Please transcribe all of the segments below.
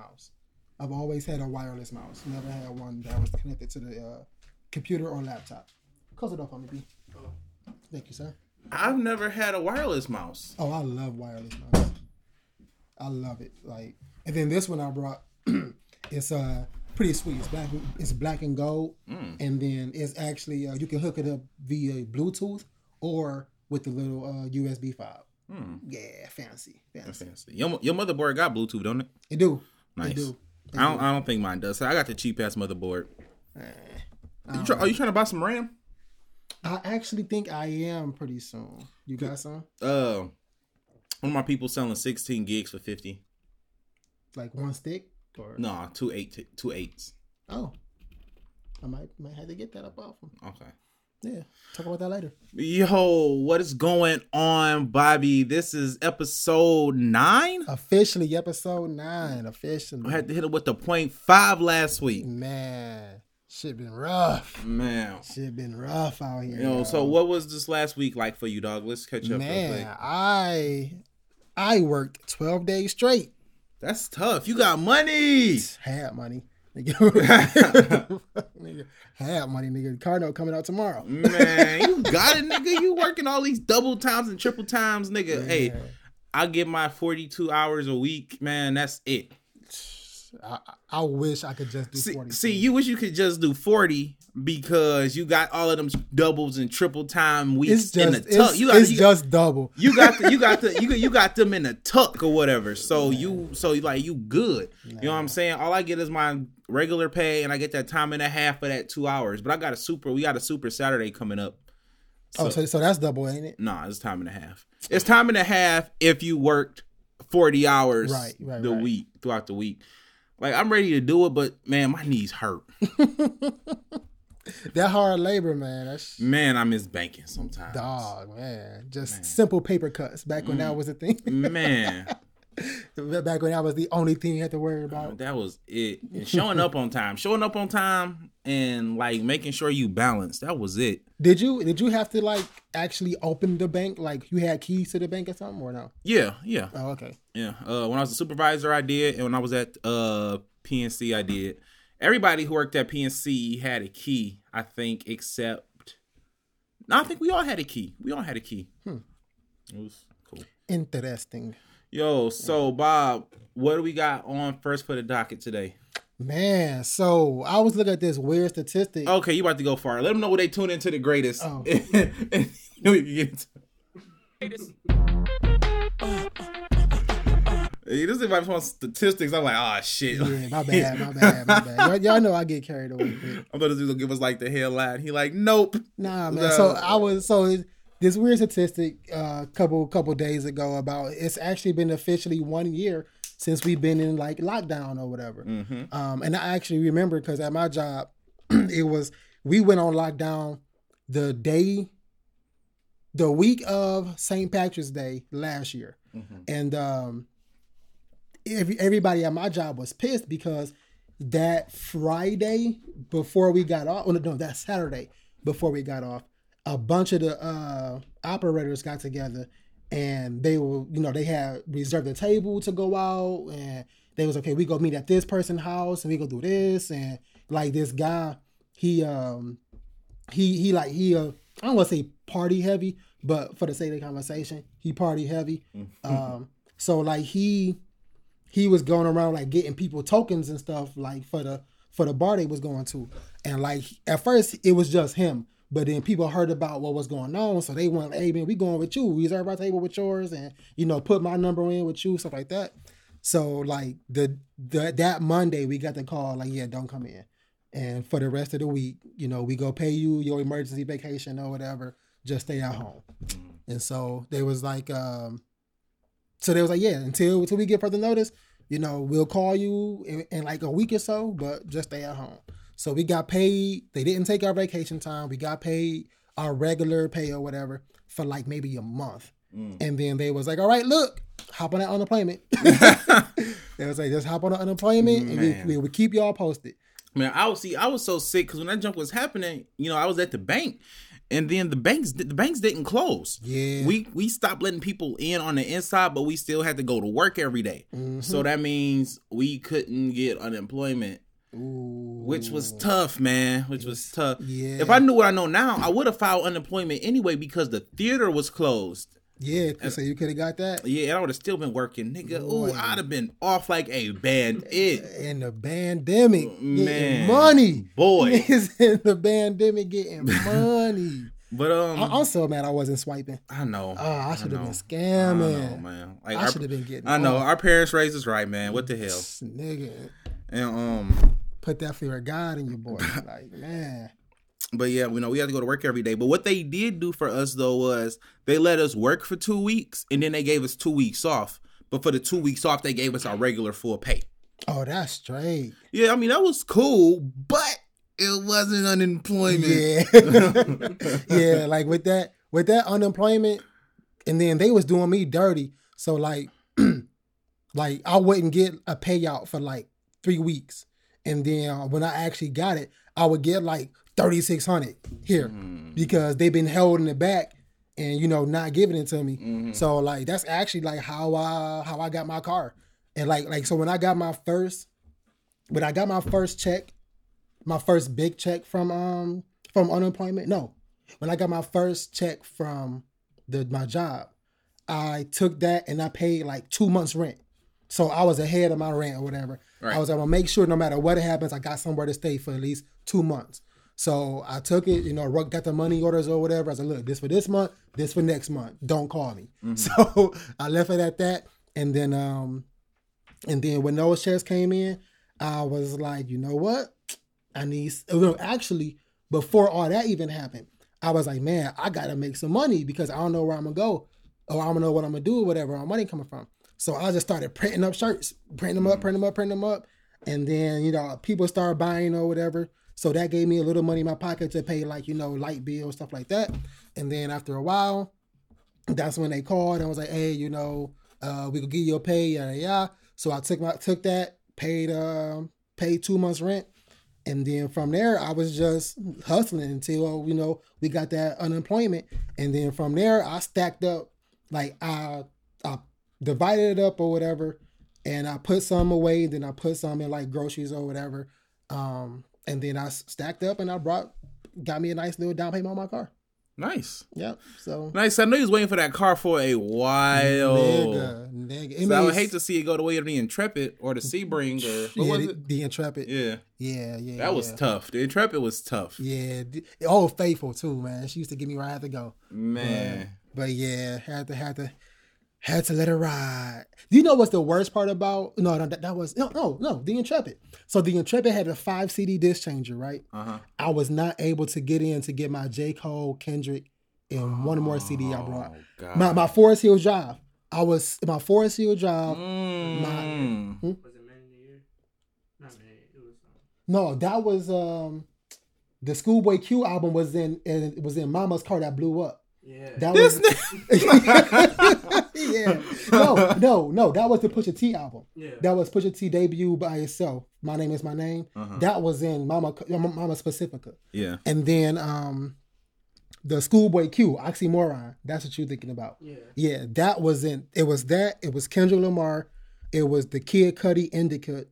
mouse. I've always had a wireless mouse. Never had one that was connected to the uh, computer or laptop. Close it up on me, B. Thank you, sir. I've never had a wireless mouse. Oh, I love wireless mouse. I love it. Like, and then this one I brought. it's uh pretty sweet. It's black. It's black and gold, and then it's actually uh, you can hook it up via Bluetooth or with the little uh, USB fob. Yeah, fancy, fancy. Fancy. Your, your motherboard got Bluetooth, don't it? It do. Nice. It do. I don't. I don't think mine does. I got the cheap ass motherboard. You try, are you trying to buy some RAM? I actually think I am pretty soon. You got some? Uh, one of my people selling 16 gigs for 50. Like one stick? Or No, two eight two eights. oh, I might might have to get that up off him. Okay. Yeah, talk about that later. Yo, what is going on, Bobby? This is episode nine. Officially, episode nine. Officially, I had to hit it with the point five last week. man, shit been rough. Man. Shit been rough out here. Know, yo. so what was this last week like for you, dog? Let's catch up man, I I worked twelve days straight. That's tough. You got money. Had money. Nigga, nigga money, nigga. Car note coming out tomorrow. Man, you got it, nigga. You working all these double times and triple times, nigga. Hey, I get my 42 hours a week, man. That's it. I, I wish I could just do See, 40. see, you wish you could just do 40 because you got all of them doubles and triple time weeks it's in just the tuck. it's, You got, it's you, just double. you got the, you got the, you got, you got them in a tuck or whatever. So you, so like you good. You know what I'm saying? All I get is my regular pay, and I get that time and a half for that two hours. But I got a super. We got a super Saturday coming up. oh, so so that's double, ain't it? Nah, it's time and a half. It's time and a half if you worked 40 hours Right, right, the right. week throughout the week. Like I'm ready to do it, but man, my knees hurt. That hard labor, man. That's Man, I miss banking sometimes. dog, man. Just simple paper cuts back when Mm. that was a thing. Man, back when that was the only thing you had to worry about. that was it. And showing up on time, showing up on time, and like making sure you balance. That was it. Did you did you have to like actually open the bank? Like you had keys to the bank or something or no? Yeah, yeah, Oh, okay. yeah. Uh, when I was a supervisor, I did, and when I was at uh PNC, I did. Everybody who worked at PNC had a key, I think, except. No, I think we all had a key. We all had a key. It was cool. Interesting. Yo, so Bob, what do we got on first for the docket today? Man, so I was looking at this weird statistic. Okay, you about to go far. Let them know where they tune into the greatest. Oh. and we can get into- Hey, This is I statistics. I'm like, oh shit. Yeah, my bad, my bad, my bad. Y'all, y'all know I get carried away. I thought this was gonna give us like the headline. He like, nope. nah, man. No. So I was so this weird statistic a uh, couple couple days ago about it's actually been officially one year since we've been in like lockdown or whatever. Mm-hmm. Um, and I actually remember because at my job, it was we went on lockdown the day, the week of St. Patrick's Day last year, Mhm. and um, every everybody at my job was pissed because that Friday before we got off, oh no, no, that Saturday before we got off, a bunch of the uh, operators got together and they were, you know, they had reserved a table to go out and they was okay, we go meet at this person's house and we go do this and like this guy, he um he he like he uh I don't want to say party heavy, but for the sake of the conversation, he party heavy. Um so like he he was going around like getting people tokens and stuff like for the for the bar they was going to. And like at first it was just him. But then people heard about what was going on, so they went, "Hey man, we going with you. Reserve our table with yours, and you know, put my number in with you, stuff like that." So like the, the that Monday we got the call like, "Yeah, don't come in." And for the rest of the week, you know, we go pay you your emergency vacation or whatever. Just stay at home. And so they was like, um, so they was like, yeah, until until we get further notice, you know, we'll call you in, in like a week or so, but just stay at home. So we got paid. They didn't take our vacation time. We got paid our regular pay or whatever for like maybe a month. And then they was like, all right, look, hop on that unemployment. they was like, just hop on the unemployment and we, Man. we would keep y'all posted. Man, I was see, I was so sick because when that jump was happening, you know, I was at the bank, and then the banks the banks didn't close. Yeah. we we stopped letting people in on the inside, but we still had to go to work every day. Mm-hmm. So that means we couldn't get unemployment, Ooh. which was tough, man. Which was tough. Yeah. If I knew what I know now, I would have filed unemployment anyway because the theater was closed. Yeah, so you could have got that. Yeah, and I would have still been working, nigga. Ooh, Boy. I'd have been off like a bandit. In the pandemic, getting Man. money. Boy. is in the pandemic getting money. But um, I- I'm so mad I wasn't swiping. I know. Oh, I should have been I know, scamming. man. Like I should have been getting. I know off. our parents raised us right, man. What the hell? nigga. And um, Put that fear of God in your boy. like man, but yeah, we know we had to go to work every day. But what they did do for us though was they let us work for two weeks, and then they gave us two weeks off. But for the two weeks off, they gave us our regular full pay. oh that's straight. Yeah, I mean that was cool, but it wasn't unemployment. Yeah, yeah. Like with that, with that unemployment, and then they was doing me dirty. So like, like I wouldn't get a payout for like three weeks, and then uh, when I actually got it, I would get like thirty six hundred here Mm. because they've been holding it back and you know not giving it to me. Mm-hmm. So like that's actually like how I how I got my car, and like like so when I got my first, when I got my first check, my first big check from um from unemployment. No, when I got my first check from the my job, I took that and I paid like two months rent. So I was ahead of my rent or whatever. Right. I was like, gonna make sure no matter what happens, I got somewhere to stay for at least two months. So I took it, you know, got the money orders or whatever. I said, look, this for this month, this for next month. Don't call me. So I left it at that. And then um and then when those checks came in, I was like, you know what? I need no, actually before all that even happened, I was like, man, I gotta make some money because I don't know where I'm gonna go or I don't know what I'm gonna do or whatever my money coming from. So I just started printing up shirts, printing them up, printing them up, printing them up. And then, you know, people started buying or whatever. So that gave me a little money in my pocket to pay like, you know, light bill, stuff like that. And then after a while, that's when they called and was like, hey, you know, uh, we could give you a pay, yada yada. So I took my took that, paid um, paid two months rent, and then from there I was just hustling until you know we got that unemployment, and then from there I stacked up, like I divided it up or whatever, and I put some away, then I put some in like groceries or whatever, um, and then I stacked up and I brought got me a nice little down payment on my car. Nice, Yep. So nice. I know you was waiting for that car for a while. nigga, nigga. So I would hate to see it go the way of the Intrepid or the Sebring or yeah, the, the Intrepid. Yeah, Yeah, yeah. that was tough. The Intrepid was tough. Yeah, oh, faithful too, man. She used to give me right to go. Man, But yeah, had to, had to, had to let her ride. Do you know what's the worst part about? No, no, that, that was no, no, no. The Intrepid. So the Intrepid had a five CD disc changer, right? uh huh. I was not able to get in to get my J Cole, Kendrick, and one more CD I brought. Oh God. My my Forest Hill Drive. I was my Forest Hill Drive. Mm. Was it Man of the Year? Not Man. It was. Um, No, that was um, the Schoolboy Q album was in and it was in Mama's car that blew up. Yeah. That This was nigga. yeah. No, no, no. That was the Pusha T album. yeah. That was Pusha T debut by itself. My name is my name. Uh-huh. That was in Mama Mama Pacifica. Yeah. And then um, the Schoolboy Q Oxymoron. That's what you're thinking about. yeah. Yeah, that was in. It was that. It was Kendrick Lamar. It was the Kid Cudi Indicud.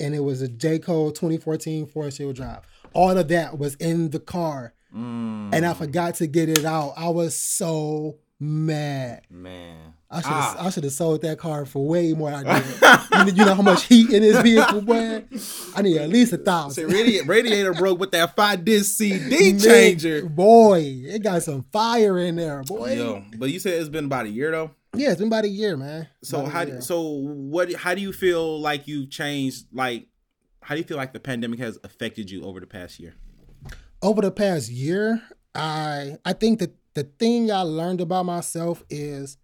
And it was a J Cole 2014 Forest Hill Drive. All of that was in the car, Mm. and I forgot to get it out. I was so mad. Man. I should have Ah. I should have sold that car for way more. than I did. you, know, how much heat in this vehicle, boy. I need at least a thousand. radiator, radiator broke with that five disc CD changer. boy. It got some fire in there, boy. Yo, but you said it's been about a year though. Yeah, it's been about a year, man. So About how so what how do you feel like you've changed like how do you feel like the pandemic has affected you over the past year? Over the past year, I I think that the thing I learned about myself is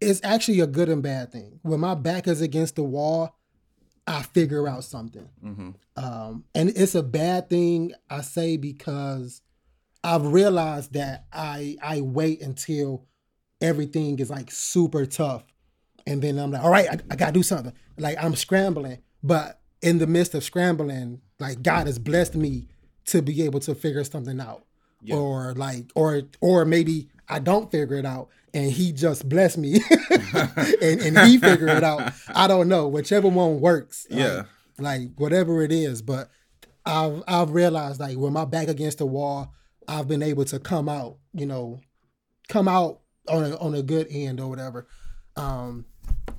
it's actually a good and bad thing. When my back is against the wall, I figure out something. Mm-hmm. Um, and it's a bad thing I say because I've realized that I I wait until everything is like super tough, and then I'm like, all right, I, I gotta do something. Like I'm scrambling, but in the midst of scrambling, like God has blessed me to be able to figure something out. Yeah. Or like or or maybe I don't figure it out and he just bless me and, and he figure it out. I don't know. Whichever one works. Like- Yeah. Like, whatever it is. But I've I've realized like when my back against the wall, I've been able to come out, you know, come out on a on a good end or whatever. Um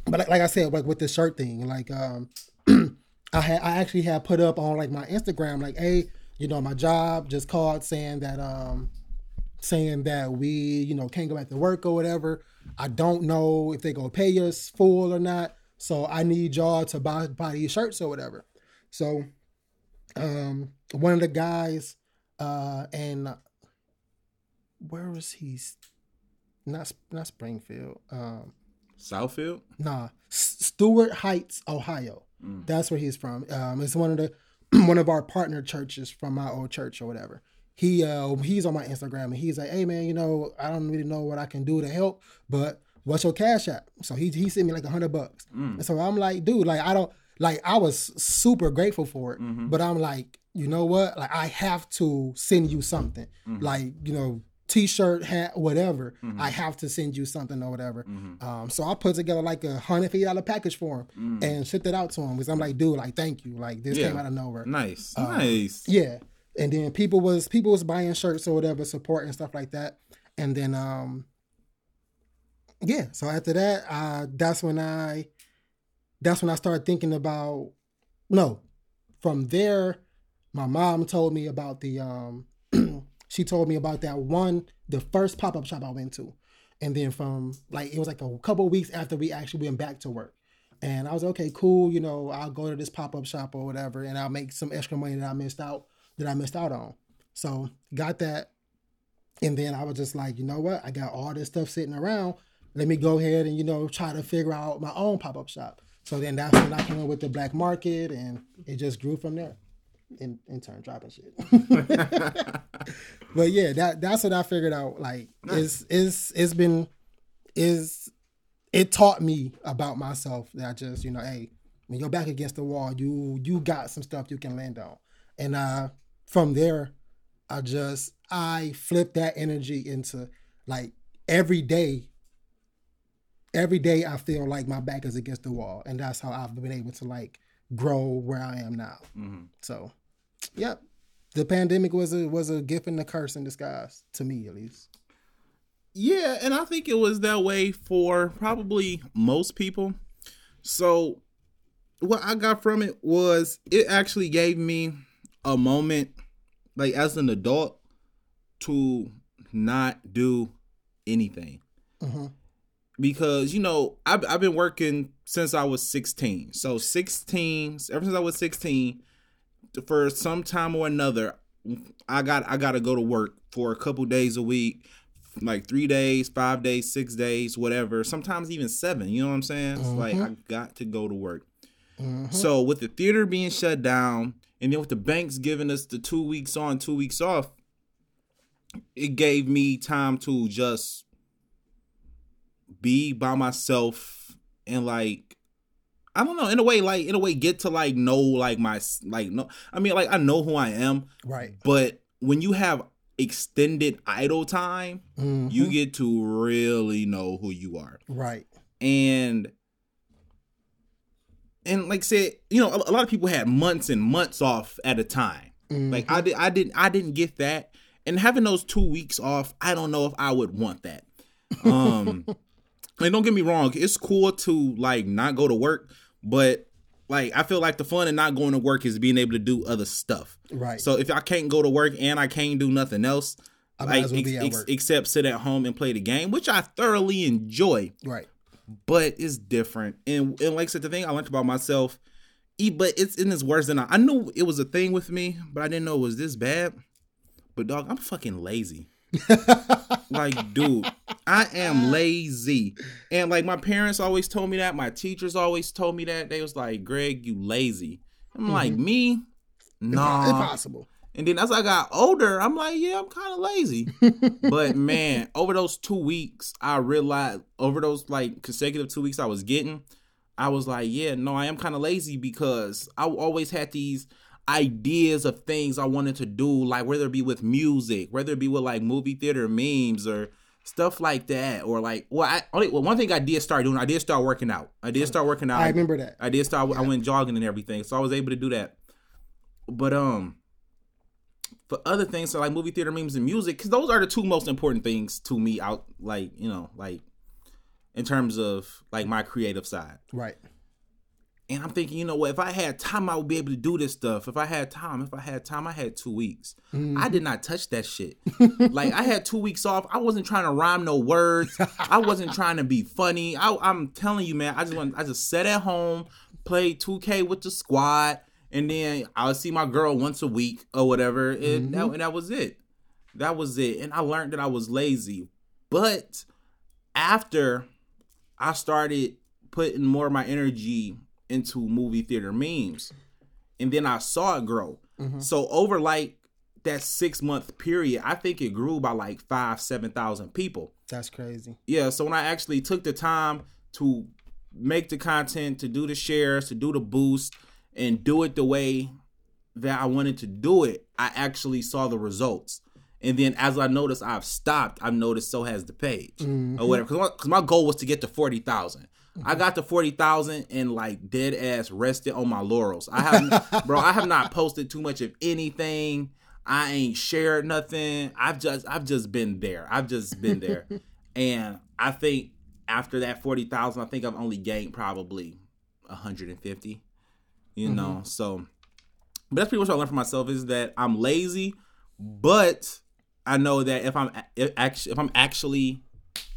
but like, like I said, like with the shirt thing, like um I had I actually had put up on like my Instagram, like, hey, you know, my job just called saying that um saying that we, you know, can't go back to work or whatever. I don't know if they gonna pay us full or not. So I need y'all to buy buy these shirts or whatever. So um one of the guys uh and where was he? Not not Springfield. Um Southfield. Nah, S- Stewart Heights, Ohio. Mm. That's where he's from. Um, it's one of the one of our partner churches from my old church or whatever. He uh he's on my Instagram and he's like, hey man, you know I don't really know what I can do to help, but what's your cash app? So he he sent me like a hundred bucks, Mm. and so I'm like, dude, like I don't like I was super grateful for it, Mhm. but I'm like, you know what? Like I have to send you something, Mhm. like you know, t-shirt, hat, whatever. Mhm. I have to send you something or whatever. Mhm. Um, so I put together like a hundred fifty dollar package for him Mm. and shipped it out to him because I'm like, dude, like thank you, like this Yeah. came out of nowhere. Nice. Um, nice. Yeah, and then people was people was buying shirts or whatever, support and stuff like that, and then um, yeah. So after that, uh, that's when I, that's when I started thinking about, no, from there, my mom told me about the um, she told me about that one, the first pop up shop I went to, and then from like it was like a couple weeks after we actually went back to work. And I was okay, cool. You know, I'll go to this pop up shop or whatever, and I'll make some extra money that I missed out that I missed out on. So got that, and then I was just like, you know what? I got all this stuff sitting around. Let me go ahead and you know try to figure out my own pop up shop. So then that's when I came up with the black market, and it just grew from there. In in turn, dropping shit. but yeah, that that's what I figured out. Like, it's it's it's been is it taught me about myself that I just you know, hey, when you're back against the wall, you you got some stuff you can land on, and uh, from there, I just I flip that energy into like every day. Every day I feel like my back is against the wall, and that's how I've been able to like grow where I am now. Mhm. So, yep, the pandemic was a was a gift and a curse in disguise to me, at least. Yeah, and I think it was that way for probably most people. So, what I got from it was it actually gave me a moment, like as an adult, to not do anything. hmm because you know I've, I've been working since I was 16. So 16, ever since I was 16, for some time or another, I got I got to go to work for a couple days a week, like three days, five days, six days, whatever. Sometimes even seven. You know what I'm saying? It's like I got to go to work. hmm So with the theater being shut down, and then with the banks giving us the two weeks on, two weeks off, it gave me time to just be by myself and like I don't know, in a way, like in a way, get to like know like my like no, I mean like I know who I am, Right. but when you have extended idle time, hmm you get to really know who you are right. and and like I said, you know, a, a lot of people had months and months off at a time. Mhm. Like I did, I didn't, I didn't get that. And having those two weeks off, I don't know if I would want that. Um, And don't get me wrong, it's cool to like not go to work, but like I feel like the fun of not going to work is being able to do other stuff. right. So if I can't go to work and I can't do nothing else, I might like as well be ex- work. except sit at home and play the game, which I thoroughly enjoy right. but it's different. And and like I said, the thing I learned about myself, but it's in it's worse than I. I knew it was a thing with me, but I didn't know it was this bad. But dog, I'm fucking lazy. like, dude, I am lazy. And like my parents always told me that. My teachers always told me that. They was like, Greg, you lazy. I'm like, mm-hmm. me? Nah. Impossible. And then as I got older, I'm like, yeah, I'm kind of lazy. but man, over those two weeks, I realized over those like consecutive two weeks I was getting, I was like, yeah, no, I am kind of lazy because I always had these. Ideas of things I wanted to do, like whether it be with music, whether it be with like movie theater memes or stuff like that, or like well, I only well, one thing I did start doing, I did start working out. I did start working out. I remember that. I did start. I went jogging and everything, so I was able to do that. But um, for other things, so like movie theater memes and music, because those are the two most important things to me. Out like you know, like in terms of like my creative side. Right. And I'm thinking, you know what? If I had time, I would be able to do this stuff. If I had time, if I had time, I had two weeks. Mm-hmm. I did not touch that shit. like I had two weeks off. I wasn't trying to rhyme no words. I wasn't trying to be funny. I, I'm telling you, man. I just want. I just sat at home, played 2K with the squad, and then I would see my girl once a week or whatever, and, that, mm-hmm. and that was it. That was it. And I learned that I was lazy. But after I started putting more of my energy into movie theater memes, and then I saw it grow. Mm-hmm. So over like that six month period, I think it grew by like five, seven thousand people. That's crazy. Yeah, so when I actually took the time to make the content, to do the shares, to do the boost, and do it the way that I wanted to do it, I actually saw the results. And then as I noticed I've stopped, I've noticed so has the page or mm-hmm. whatever. Because my, goal was to get to 40,000. I got to 40,000 and like dead ass rested on my laurels. I have, bro, I have not posted too much of anything. I ain't shared nothing. I've just, I've just been there. I've just been there. and I think after that 40,000, I think I've only gained probably 150, you mm-hmm. know? So, but that's pretty much what I learned for myself is that I'm lazy, but I know that if I'm if actually if I'm actually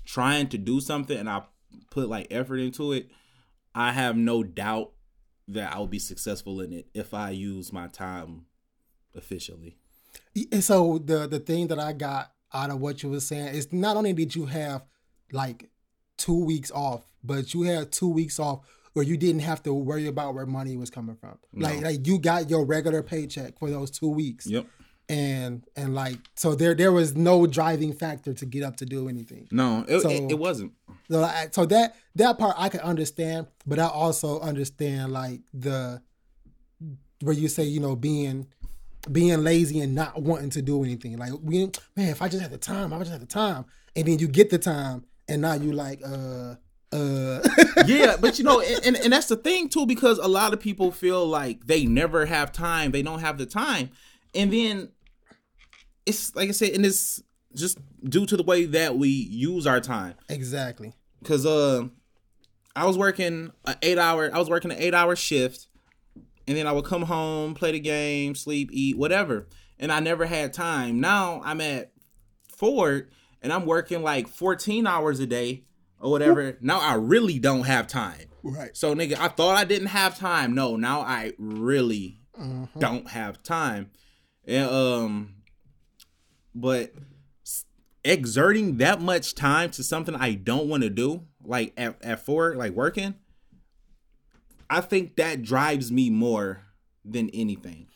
trying to do something and I put like effort into it, I have no doubt that I'll be successful in it if I use my time efficiently. And so the the thing that I got out of what you were saying is not only did you have like two weeks off, but you had two weeks off where you didn't have to worry about where money was coming from. Like like you got your regular paycheck for those two weeks. Yep. And and like so there there was no driving factor to get up to do anything. No, it, So- it, it wasn't. So, I- so that that part I could understand, but I also understand like the where you say you know being being lazy and not wanting to do anything. Like we man, if I just had the time, I would just have the time, and then you get the time, and now you like uh uh yeah, but you know, and, and, and that's the thing too, because a lot of people feel like they never have time, they don't have the time, and then it's like I said, and it's just due to the way that we use our time. exactly. Cause uh, I was working an eight hour, I was working an eight hour shift, and then I would come home, play the game, sleep, eat, whatever, and I never had time. Now I'm at Ford, and I'm working like 14 hours a day or whatever. Now I really don't have time. Right. So nigga, I thought I didn't have time. No, now I really don't have time. And um but exerting that much time to something I don't want to do, like at, at Ford, like working, I think that drives me more than anything.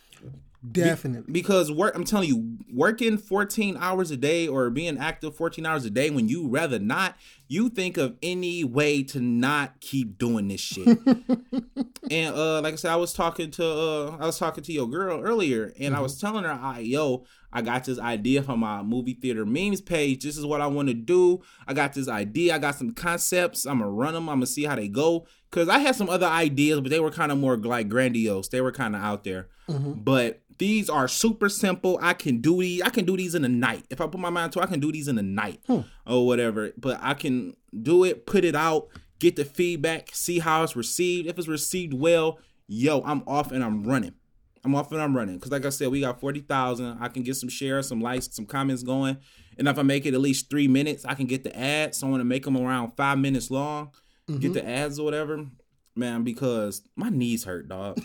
Definitely. Because work, I'm telling you, working 14 hours a day or being active 14 hours a day when you rather not, you think of any way to not keep doing this shit. and uh, like I said, I was talking to uh, I was talking to your girl earlier, and I was telling her, I yo, I got this idea from my movie theater memes page. This is what I want to do. I got this idea. I got some concepts. I'm gonna run them. I'm gonna see how they go. Cause I had some other ideas, but they were kind of more like grandiose. They were kind of out there. But these are super simple. I can do these. I can do these in a night. If I put my mind to, it, I can do these in a night or whatever. But I can do it, put it out, get the feedback, see how it's received. If it's received well, yo, I'm off and I'm running. I'm off and I'm running. Because like I said, we got 40,000. I can get some shares, some likes, some comments going. And if I make it at least three minutes, I can get the ads. So I want to make them around five minutes long, get mm-hmm. the ads or whatever. Man, because my knees hurt, dog.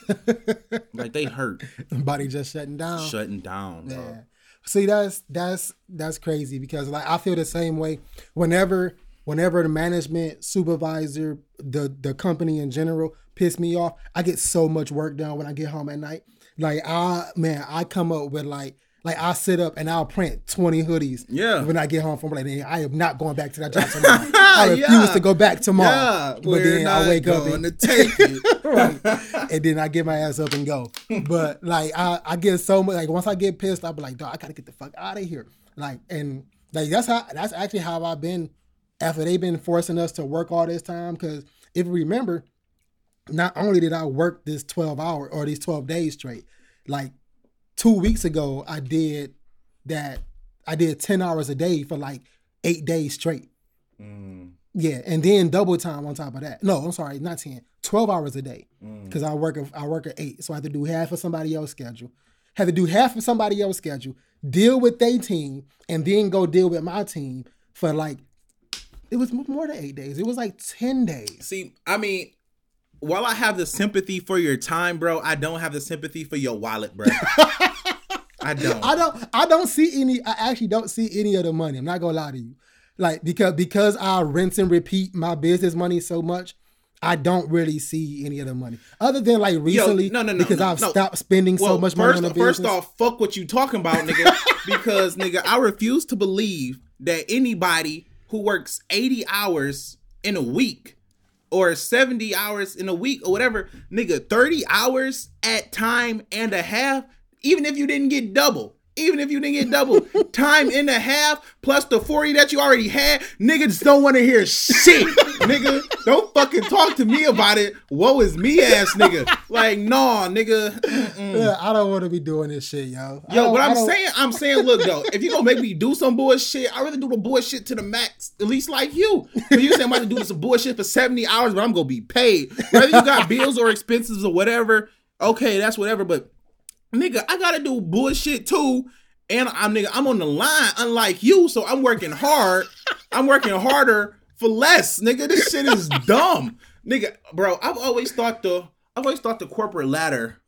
like they hurt. Body just shutting down. Shutting down, dog. Yeah. See, that's that's that's crazy because like I feel the same way. Whenever whenever the management supervisor, the the company in general piss me off, I get so much work done when I get home at night. Like I man, I come up with like like I'll sit up and I'll print 20 hoodies. Yeah. When I get home from like, I am not going back to that job tomorrow. I refuse Yeah. to go back tomorrow. Yeah, but we're then I wake up and, take it. right. and then I get my ass up and go. But like I, I get so much like once I get pissed, I'll be like, dog, I gotta get the fuck out of here. Like and like that's how that's actually how I've been after they've been forcing us to work all this time. Cause if you remember, not only did I work this 12 hour or these 12 days straight, like two weeks ago I did that I did 10 hours a day for like eight days straight. Mm. Yeah, and then double time on top of that. No, I'm sorry, not 10. 12 hours a day. Mm. Because I work I work at eight. So I have to do half of somebody else's schedule. Have to do half of somebody else's schedule, deal with their team, and then go deal with my team for like it was more than eight days. It was like 10 days. See, I mean, while I have the sympathy for your time, bro, I don't have the sympathy for your wallet, bro. I don't. I don't I don't see any I actually don't see any of the money. I'm not gonna lie to you. Like because because I rinse and repeat my business money so much, I don't really see any of the money. Other than like recently no, no, no, because no, I've no. stopped spending so much money first, on the first off, fuck what you talking about, nigga. because nigga, I refuse to believe that anybody who works 80 hours in a week or 70 hours in a week or whatever, nigga, 30 hours at time and a half, even if you didn't get double. Even if you didn't get double, time and a half plus the 40 that you already had, niggas don't want to hear shit. nigga, don't fucking talk to me about it. Woe is me ass nigga. Like, nah, nigga. Yeah, I don't want to be doing this shit, yo. Yo, what I'm saying, I'm saying, look though, if you gonna make me do some bullshit, I rather do the bullshit to the max, at least like you. But you saying I'm about to do some bullshit for 70 hours, but I'm gonna be paid. Whether you got bills or expenses or whatever, okay, that's whatever. But nigga, I gotta do bullshit too. And I'm nigga, I'm on the line, unlike you, so I'm working hard. I'm working harder for less, nigga. This shit is dumb, nigga, bro. I've always thought the I've always thought the corporate ladder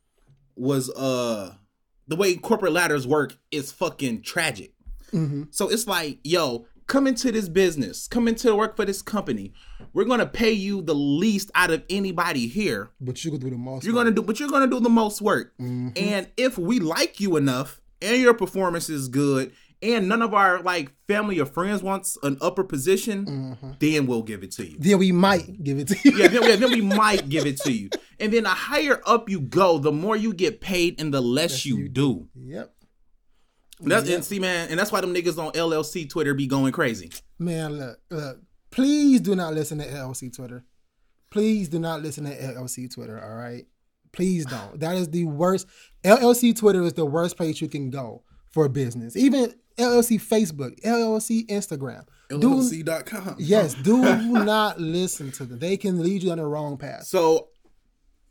was uh the way corporate ladders work is fucking tragic. So it's like, yo, come into this business, come into work for this company. We're gonna pay you the least out of anybody here. But you could do the most. You're gonna do, but you're gonna do the most work. Mm-hmm. And if we like you enough, and your performance is good, and none of our like family or friends wants an upper position, mm-hmm. then we'll give it to you. Then we might give it to you. Yeah, then, yeah, then we might give it to you. And then the higher up you go, the more you get paid, and the less you do. Yep. That's and see, man, and that's why them niggas on LLC Twitter be going crazy. Man, look, look. Please do not listen to LLC Twitter. Please do not listen to LLC Twitter. All right. Please don't. That is the worst. LLC Twitter is the worst place you can go for business. Even LLC Facebook, LLC Instagram. Do, LLC.com. yes, do not listen to them. They can lead you on the wrong path. So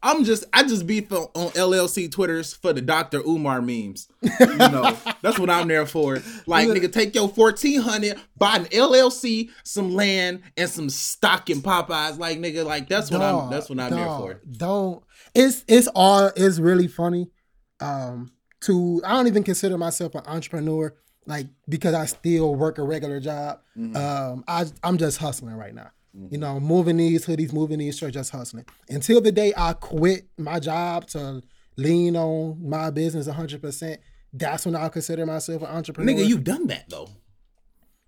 I'm just I just beef on, on LLC Twitters for the Dr. Umar memes. You know, that's what I'm there for. Like nigga, take your fourteen hundred, buy an LLC, some land, and some stock in Popeyes. Like nigga, like that's what I'm that's what I'm dog, there for. Don't. It's it's all it's really funny. Um, to I don't even consider myself an entrepreneur, like because I still work a regular job. Mm-hmm. Um, I I'm just hustling right now. You know, moving these hoodies, moving these shirts, just hustling. Until the day I quit my job to lean on my business 100. percent That's when I'll consider myself an entrepreneur. Nigga, you've done that though.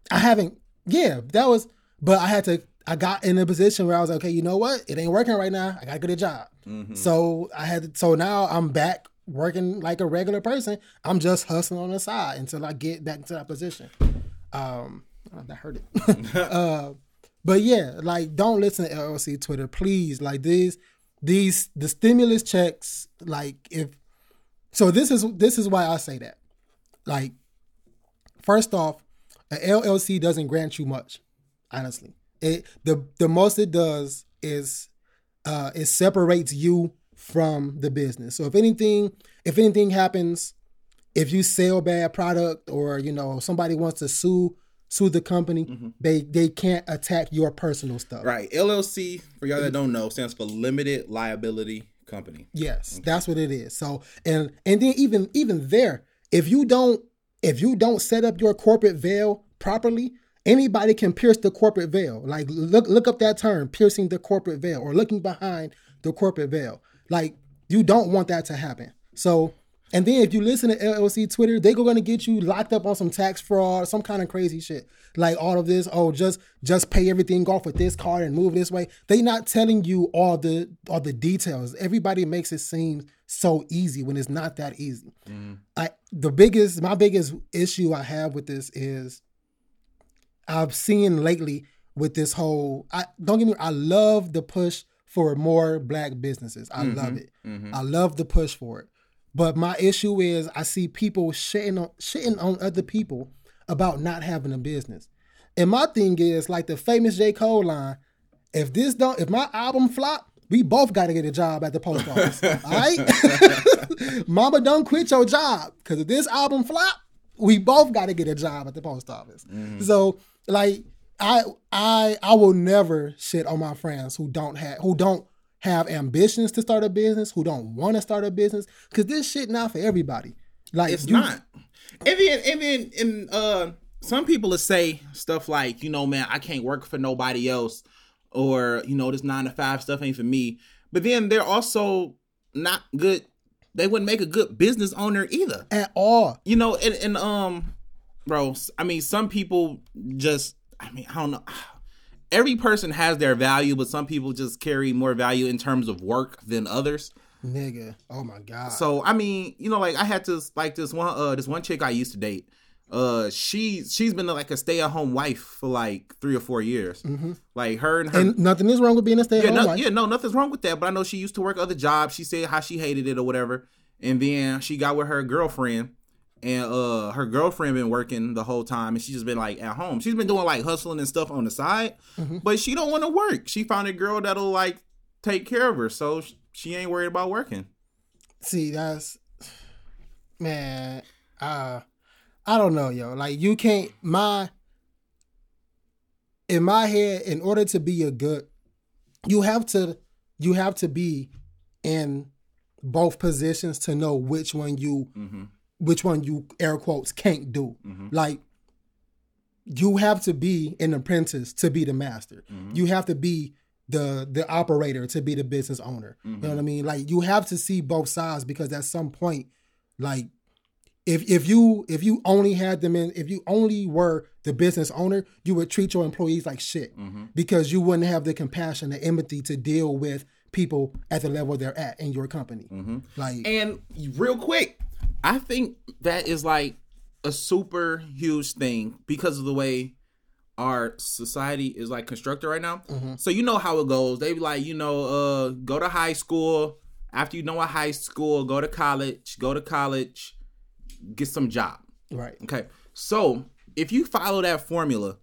I haven't. Yeah, that was. But I had to. I got in a position where I was like, okay, you know what? It ain't working right now. I gotta get a job. So I had. To, so now I'm back working like a regular person. I'm just hustling on the side until I get back to that position. Um, that hurt it. uh, but yeah, like don't listen to LLC Twitter, please. Like these, these the stimulus checks. Like if so, this is this is why I say that. Like first off, a LLC doesn't grant you much. Honestly, it the the most it does is uh, it separates you from the business. So if anything, if anything happens, if you sell bad product or you know somebody wants to sue sue the company, mm-hmm. they they can't attack your personal stuff. Right. LLC, for y'all that don't know, stands for Limited Liability Company. Yes, that's what it is. So and and then even even there, if you don't if you don't set up your corporate veil properly, anybody can pierce the corporate veil. Like look look up that term, piercing the corporate veil or looking behind the corporate veil. Like you don't want that to happen. So And then if you listen to LLC Twitter, they go gonna get you locked up on some tax fraud, some kind of crazy shit. Like all of this, oh, just just pay everything off with this card and move this way. They're not telling you all the all the details. Everybody makes it seem so easy when it's not that easy. Mm-hmm. I the biggest my biggest issue I have with this is I've seen lately with this whole I don't get me I love the push for more black businesses. I love mm-hmm. it. Mm-hmm. I love the push for it. But my issue is I see people shitting on shitting on other people about not having a business. And my thing is like the famous J. Cole line, if this don't if my album flop, we both gotta get a job at the post office. all right? Mama, don't quit your job. Cause if this album flop, we both gotta get a job at the post office. Mm-hmm. So like I I I will never shit on my friends who don't have who don't have ambitions to start a business, who don't want to start a business, because this shit not for everybody. Like It's you- not. And then, and then, and uh, some people will say stuff like, you know, man, I can't work for nobody else, or you know, this nine to five stuff ain't for me. But then they're also not good. They wouldn't make a good business owner either. at all. You know, and, and um, bro, I mean, some people just, I mean, I don't know. Every person has their value, but some people just carry more value in terms of work than others. Nigga. Oh my God. So I mean, you know, like I had to like this one uh this one chick I used to date. Uh she she's been like a stay at home wife for like three or four years. Like her and her and nothing is wrong with being a stay at yeah, home no, wife. yeah, no, nothing's wrong with that. But I know she used to work other jobs. She said how she hated it or whatever. And then she got with her girlfriend, and uh her girlfriend been working the whole time, and she's just been like at home. She's been doing like hustling and stuff on the side, Mm-hmm. but she don't want to work. She found a girl that'll like take care of her, so she ain't worried about working. See, that's man. Uh, I don't know, yo. Like you can't. My in my head, in order to be a good, you have to you have to be in both positions to know which one you Mm-hmm. Which one you air quotes can't do. Mm-hmm. Like you have to be an apprentice to be the master. Mm-hmm. You have to be the the operator to be the business owner. You know what I mm-hmm. mean? Like you have to see both sides because at some point, like if if you if you only had them in if you only were the business owner, you would treat your employees like shit because you wouldn't have the compassion, the empathy to deal with people at the level they're at in your company. Like And real quick, I think that is like a super huge thing because of the way our society is like constructed right now. So you know how it goes. They be like, you know, uh, go to high school. After you know a high school, go to college. Go to college, get some job. right. Okay. So if you follow that formula,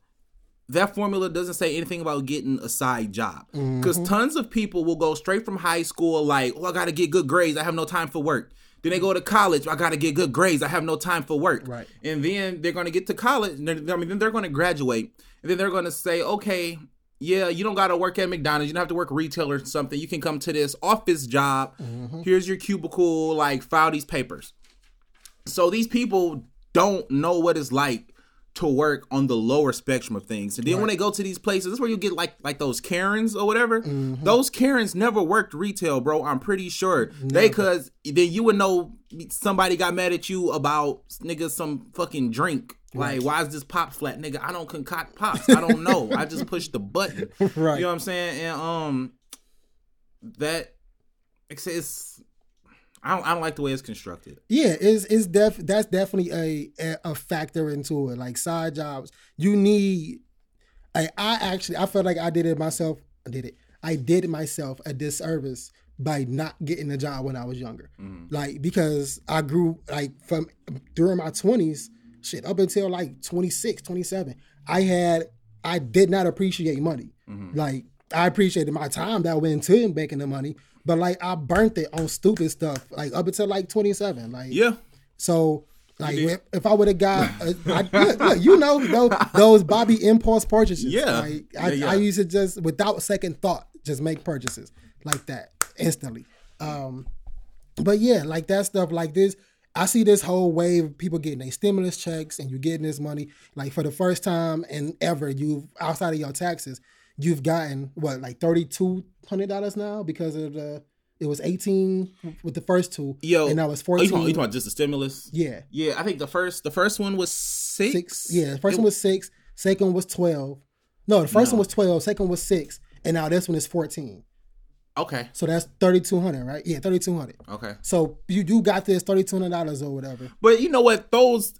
that formula doesn't say anything about getting a side job. Because tons of people will go straight from high school, like, oh, I got to get good grades. I have no time for work. Then they go to college. I got to get good grades. I have no time for work. Right. And then they're going to get to college. I mean, then they're going to graduate. And then they're going to say, okay, yeah, you don't got to work at McDonald's. You don't have to work retail or something. You can come to this office job. Mm-hmm. Here's your cubicle. Like, file these papers. So these people don't know what it's like to work on the lower spectrum of things. And then when they go to these places, that's where you get like like those Karens or whatever. Those Karens never worked retail, bro. I'm pretty sure. They cause then you would know somebody got mad at you about nigga some fucking drink. Like, why is this pop flat? Nigga, I don't concoct pops. I don't know. I just push the button. Right. You know what I'm saying? And um that it's I don't I don't like the way it's constructed. Yeah, it's it's def that's definitely a, a factor into it. Like side jobs, you need. I I actually I felt like I did it myself. I did it. I did myself a disservice by not getting a job when I was younger. Mm-hmm. Like because I grew like from during my twenties, shit up until like 26, 27, I had I did not appreciate money. Mm-hmm. Like I appreciated my time that went into him making the money, but like I burnt it on stupid stuff. Like up until like 27. Like Yeah. so, like, if, if I would have got, uh, I, look, look, you know, those, those Bobby impulse purchases. Yeah. like I, Yeah, yeah. I used to just without second thought, just make purchases like that instantly. Um, but yeah, like that stuff like this. I see this whole wave of people getting their stimulus checks and you getting this money. Like for the first time and ever, you've outside of your taxes, you've gotten what like thirty two hundred dollars now because of the It was 18 with the first two, Yo, and now it's Oh, you 14. talking, you talking just the stimulus? yeah, Yeah, I think the first the first one was six. six. Yeah, the first It- one was six. Second one was 12. No, the first No. one was 12. Second one was six, and now this one is 14. Okay, So that's 3,200, right? Yeah, 3,200. okay. So you you got this 3,200 dollars or whatever. But you know what? Those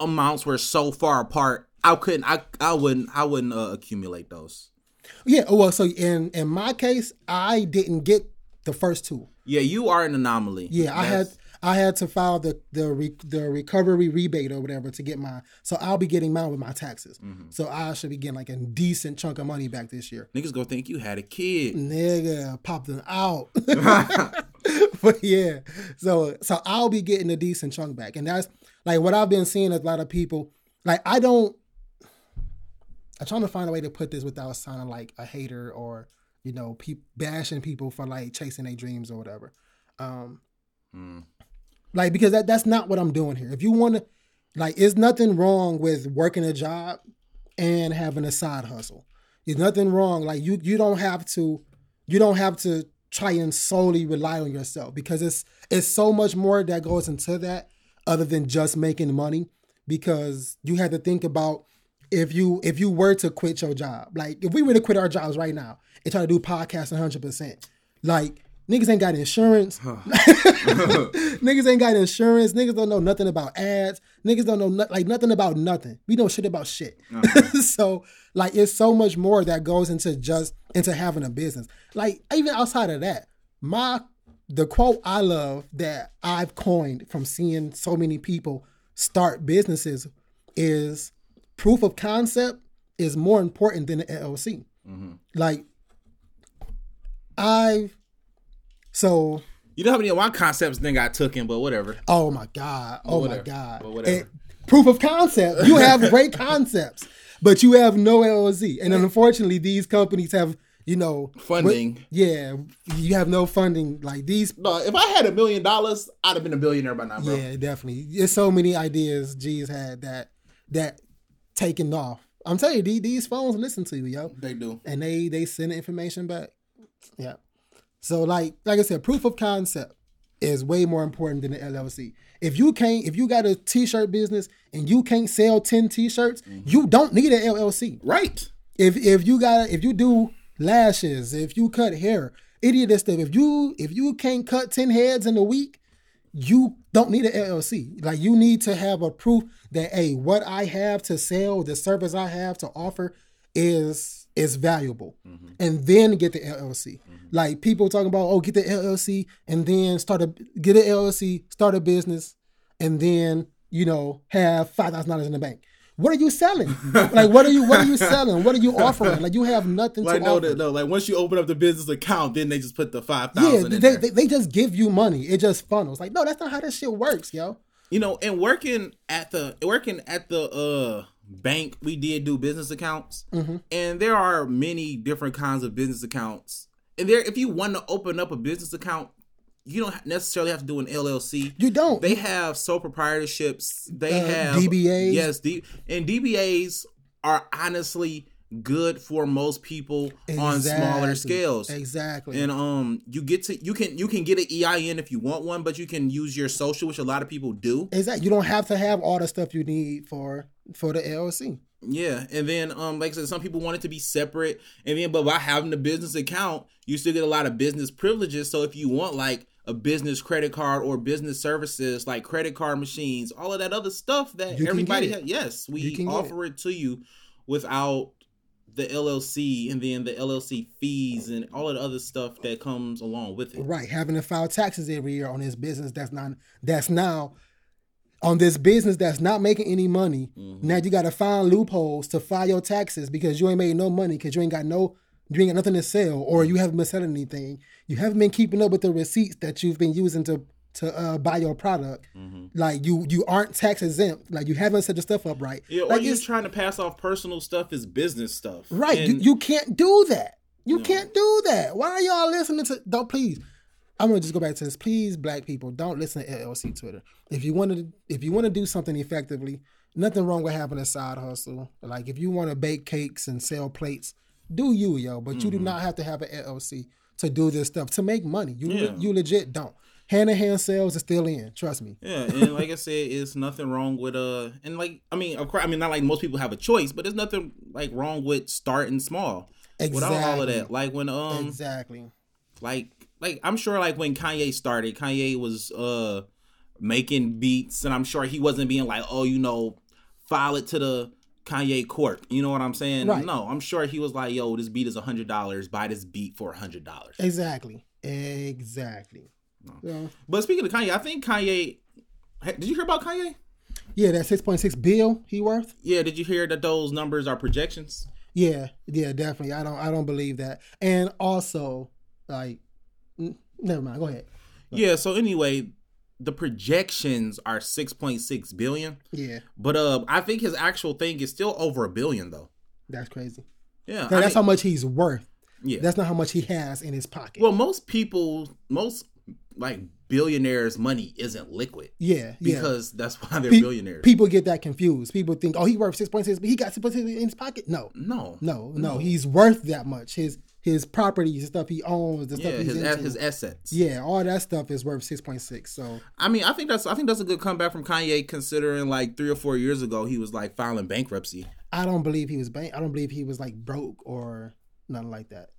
amounts were so far apart. I couldn't. I I wouldn't. I wouldn't uh, accumulate those. Yeah. oh, Well, so in in my case, I didn't get the first two. Yeah, you are an anomaly. Yeah, I had I had to file the the re, the recovery rebate or whatever to get mine. So I'll be getting mine with my taxes. Mm-hmm. So I should be getting like a decent chunk of money back this year. niggas gonna think you had a kid. Nigga, popped them out. but yeah, so so I'll be getting a decent chunk back, and that's like what I've been seeing. A lot of people like I don't. I'm trying to find a way to put this without sounding like a hater or you know pe- bashing people for like chasing their dreams or whatever. Um, Mm. like because that that's not what I'm doing here. If you want to, like, it's nothing wrong with working a job and having a side hustle. There's nothing wrong. Like you you don't have to you don't have to try and solely rely on yourself because it's it's so much more that goes into that other than just making money because you have to think about if you if you were to quit your job like if we were to quit our jobs right now and try to do podcasting 100% like niggas ain't got insurance. Niggas ain't got insurance. Niggas don't know nothing about ads. Niggas don't know no, like nothing about nothing. We know shit about shit. Uh-huh. So like it's so much more that goes into just into having a business. Like even outside of that my the quote i love that i've coined from seeing so many people start businesses is proof of concept is more important than the llc mm-hmm. like i've so You know how many of my concepts then got taken, but whatever. Oh my god! Oh my god! But whatever. Proof of concept. You have great concepts, but you have no LLC, and unfortunately, these companies have you know Funding. yeah, you have no funding. Like these, No, if I had a million dollars, I'd have been a billionaire by now, bro. yeah, definitely. There's so many ideas G's had that that taken off. I'm telling you, these, phones listen to you, yo. They do. and they they send the information back. Yeah. So like like I said, proof of concept is way more important than the LLC. If you can't, if you got a t-shirt business and you can't sell ten t-shirts, mm-hmm. you don't need an LLC. Right. If if you got if you do lashes, if you cut hair, any of this stuff, if you if you can't cut ten heads in a week, you don't need an LLC. Like you need to have a proof that hey, what I have to sell, the service I have to offer is is valuable. Mm-hmm. And then get the LLC. Mm-hmm. Like people talking about, oh, get the LLC and then start a get an LLC, start a business, and then, you know, have five thousand dollars in the bank. What are you selling? like what are you what are you selling? What are you offering? Like you have nothing Like to no, offer. no, no, like once you open up the business account, then they just put the five thousand. Yeah, they, in there. they, they just give you money. It just funnels. Like, no, that's not how this shit works, yo. you know, and working at the working at the uh bank, we did do business accounts, Mm-hmm. and there are many different kinds of business accounts. And there, if you want to open up a business account, you don't necessarily have to do an LLC. You don't. They have sole proprietorships. They Uh, have DBAs. Yes, D, and DBAs are honestly good for most people on smaller scales. Exactly. And um, you get to you can you can get an EIN if you want one, but you can use your social, which a lot of people do. exactly. You don't have to have all the stuff you need for for the LLC. Yeah, and then um, like I said, some people want it to be separate, and then but by having a business account, you still get a lot of business privileges. So if you want like a business credit card or business services like credit card machines, all of that other stuff that You everybody has, yes, we offer it to you without the LLC and then the LLC fees and all of the other stuff that comes along with it. Right. Having to file taxes every year on this business that's not that's now on this business that's not making any money. Mm-hmm. Now you gotta find loopholes to file your taxes because you ain't made no money because you ain't got no you ain't got nothing to sell or you haven't been selling anything. You haven't been keeping up with the receipts that you've been using to to uh, buy your product. Mm-hmm. Like you you aren't tax exempt. Like you haven't set your stuff up right. Yeah, or like you're trying to pass off personal stuff as business stuff. Right. And- You, you can't do that. You can't do that. Why are y'all listening to don't please. I'm gonna just go back to this. Please, black people, don't listen to LLC Twitter. If you want to if you want to do something effectively, nothing wrong with having a side hustle. Like if you want to bake cakes and sell plates, do you, yo. But you do not have to have an LLC to do this stuff to make money. You Yeah. you legit don't. Hand to hand sales is still in. Trust me. Yeah, and like I said, it's nothing wrong with uh, and like I mean, of course, I mean, not like most people have a choice, but there's nothing like wrong with starting small. Exactly. Without all of that, like when um, exactly. like like I'm sure like when Kanye started, Kanye was uh making beats, and I'm sure he wasn't being like, oh, you know, file it to the Kanye court. You know what I'm saying? Right. No, I'm sure he was like, yo, this beat is a hundred dollars. Buy this beat for a hundred dollars. Exactly. Exactly. So, But speaking of Kanye, I think Kanye. Did you hear about Kanye? yeah, that six point six bill he worth. Yeah, did you hear that those numbers are projections? Yeah, yeah, definitely. I don't I don't believe that. And also, like, never mind. Go ahead. Yeah. So anyway, the projections are six point six billion, Yeah, but uh, I think his actual thing is still over a billion though. that's crazy. Yeah, Now, that's mean- how much he's worth. yeah. That's not how much he has in his pocket. well, most people, most like billionaires' money isn't liquid yeah, yeah. because that's why they're Pe- billionaires. People get that confused. People think, oh, he worth six point six, but he got six point six in his pocket. No, no, no, no. He's worth that much. His his properties, the stuff he owns, the yeah, stuff he's his into. his assets. yeah, all that stuff is worth six point six. So I mean, I think that's I think that's a good comeback from Kanye, considering like three or four years ago he was like filing bankruptcy. I don't believe he was bank. I don't believe he was like broke or nothing like that.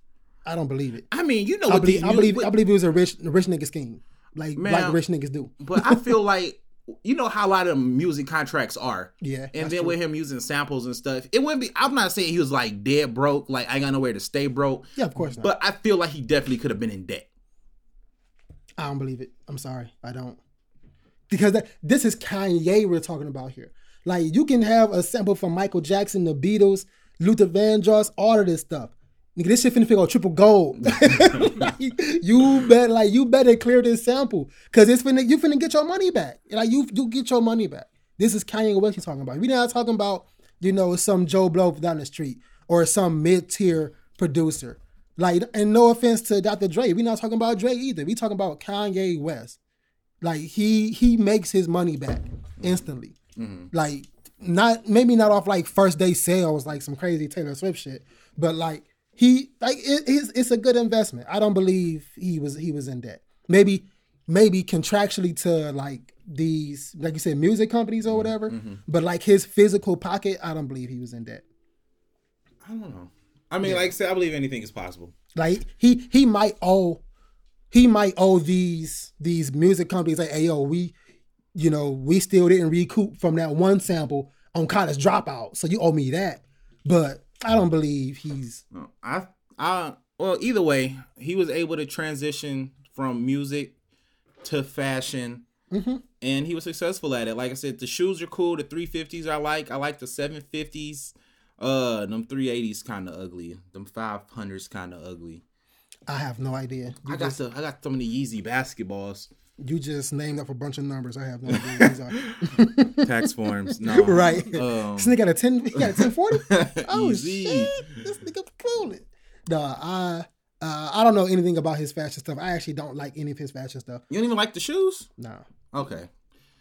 I don't believe it. I mean, you know I what believe. I believe. I believe it was a rich, a rich nigga scheme, like Man. like rich niggas do. but I feel like you know how a lot of music contracts are. Yeah, And then true. with him using samples and stuff, it wouldn't be. I'm not saying he was like dead broke, like I ain't got nowhere to stay broke. yeah, of course not. But I feel like he definitely could have been in debt. I don't believe it. I'm sorry, I don't. Because that, this is Kanye we're talking about here. Like you can have a sample from Michael Jackson, the Beatles, Luther Vandross, all of this stuff. Nigga, this shit finna figure triple gold. like, you better like you better clear this sample because it's finna you finna get your money back. Like you you get your money back. This is Kanye West you're talking about. We not talking about you know some Joe Blow down the street or some mid tier producer. Like and no offense to Dr. Dre, we not talking about Dre either. We talking about Kanye West. Like he he makes his money back instantly. Mm-hmm. Like not maybe not off like first day sales like some crazy Taylor Swift shit, but like he like it, it's it's a good investment. I don't believe he was he was in debt. Maybe maybe contractually to like these like you said music companies or mm-hmm. whatever, mm-hmm. but like his physical pocket, I don't believe he was in debt. I don't know. I mean, like I said, I believe anything is possible. Like he he might owe he might owe these these music companies like, hey yo, we you know, we still didn't recoup from that one sample on college dropout. So you owe me that. But I don't believe he's I, I, well, either way, he was able to transition from music to fashion, and he was successful at it. Like I said, the shoes are cool. The three fifties I like. I like the seven fifties. Uh, them three eighties kind of ugly. Them five hundreds kind of ugly. I have no idea. You I got just, the I got some of the Yeezy basketballs. You just named up a bunch of numbers. I have no idea these are. Tax forms, no, right. Um, this nigga got a ten he got a ten forty? Oh Easy. shit. This nigga fooling. Nah, I uh, I don't know anything about his fashion stuff. I actually don't like any of his fashion stuff. You don't even like the shoes? No. Okay.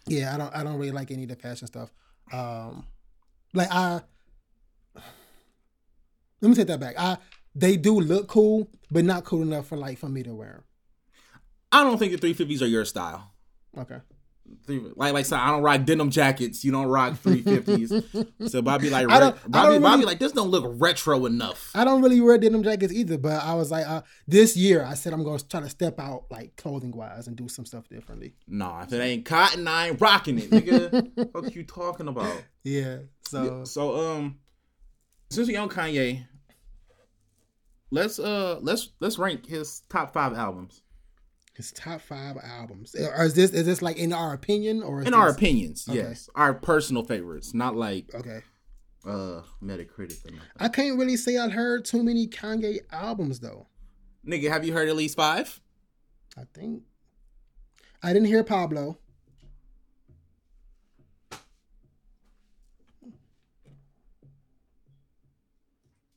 Yeah, I don't I don't really like any of the fashion stuff. Um like I let me take that back. I they do look cool, but not cool enough for like for me to wear I don't think the three fifties are your style. Okay. Three, like like so I don't rock denim jackets. You don't rock three fifties. so Bobby like I don't- re- I Bobby don't Bobby like this don't look retro enough. I don't really wear denim jackets either, but I was like, uh, this year I said I'm gonna try to step out like clothing wise and do some stuff differently. Nah, if it ain't cotton, I ain't rocking it, nigga. what you talking about? Yeah. So So um, since we on Kanye, let's uh let's let's rank his top five albums his top five albums. Or is this is this like in our opinion or is in our opinions. Okay. Yes, our personal favorites, not like Okay. uh Metacritic. Or. I can't really say I've heard too many Kanye albums though. Nigga, have you heard at least five? I think I didn't hear Pablo.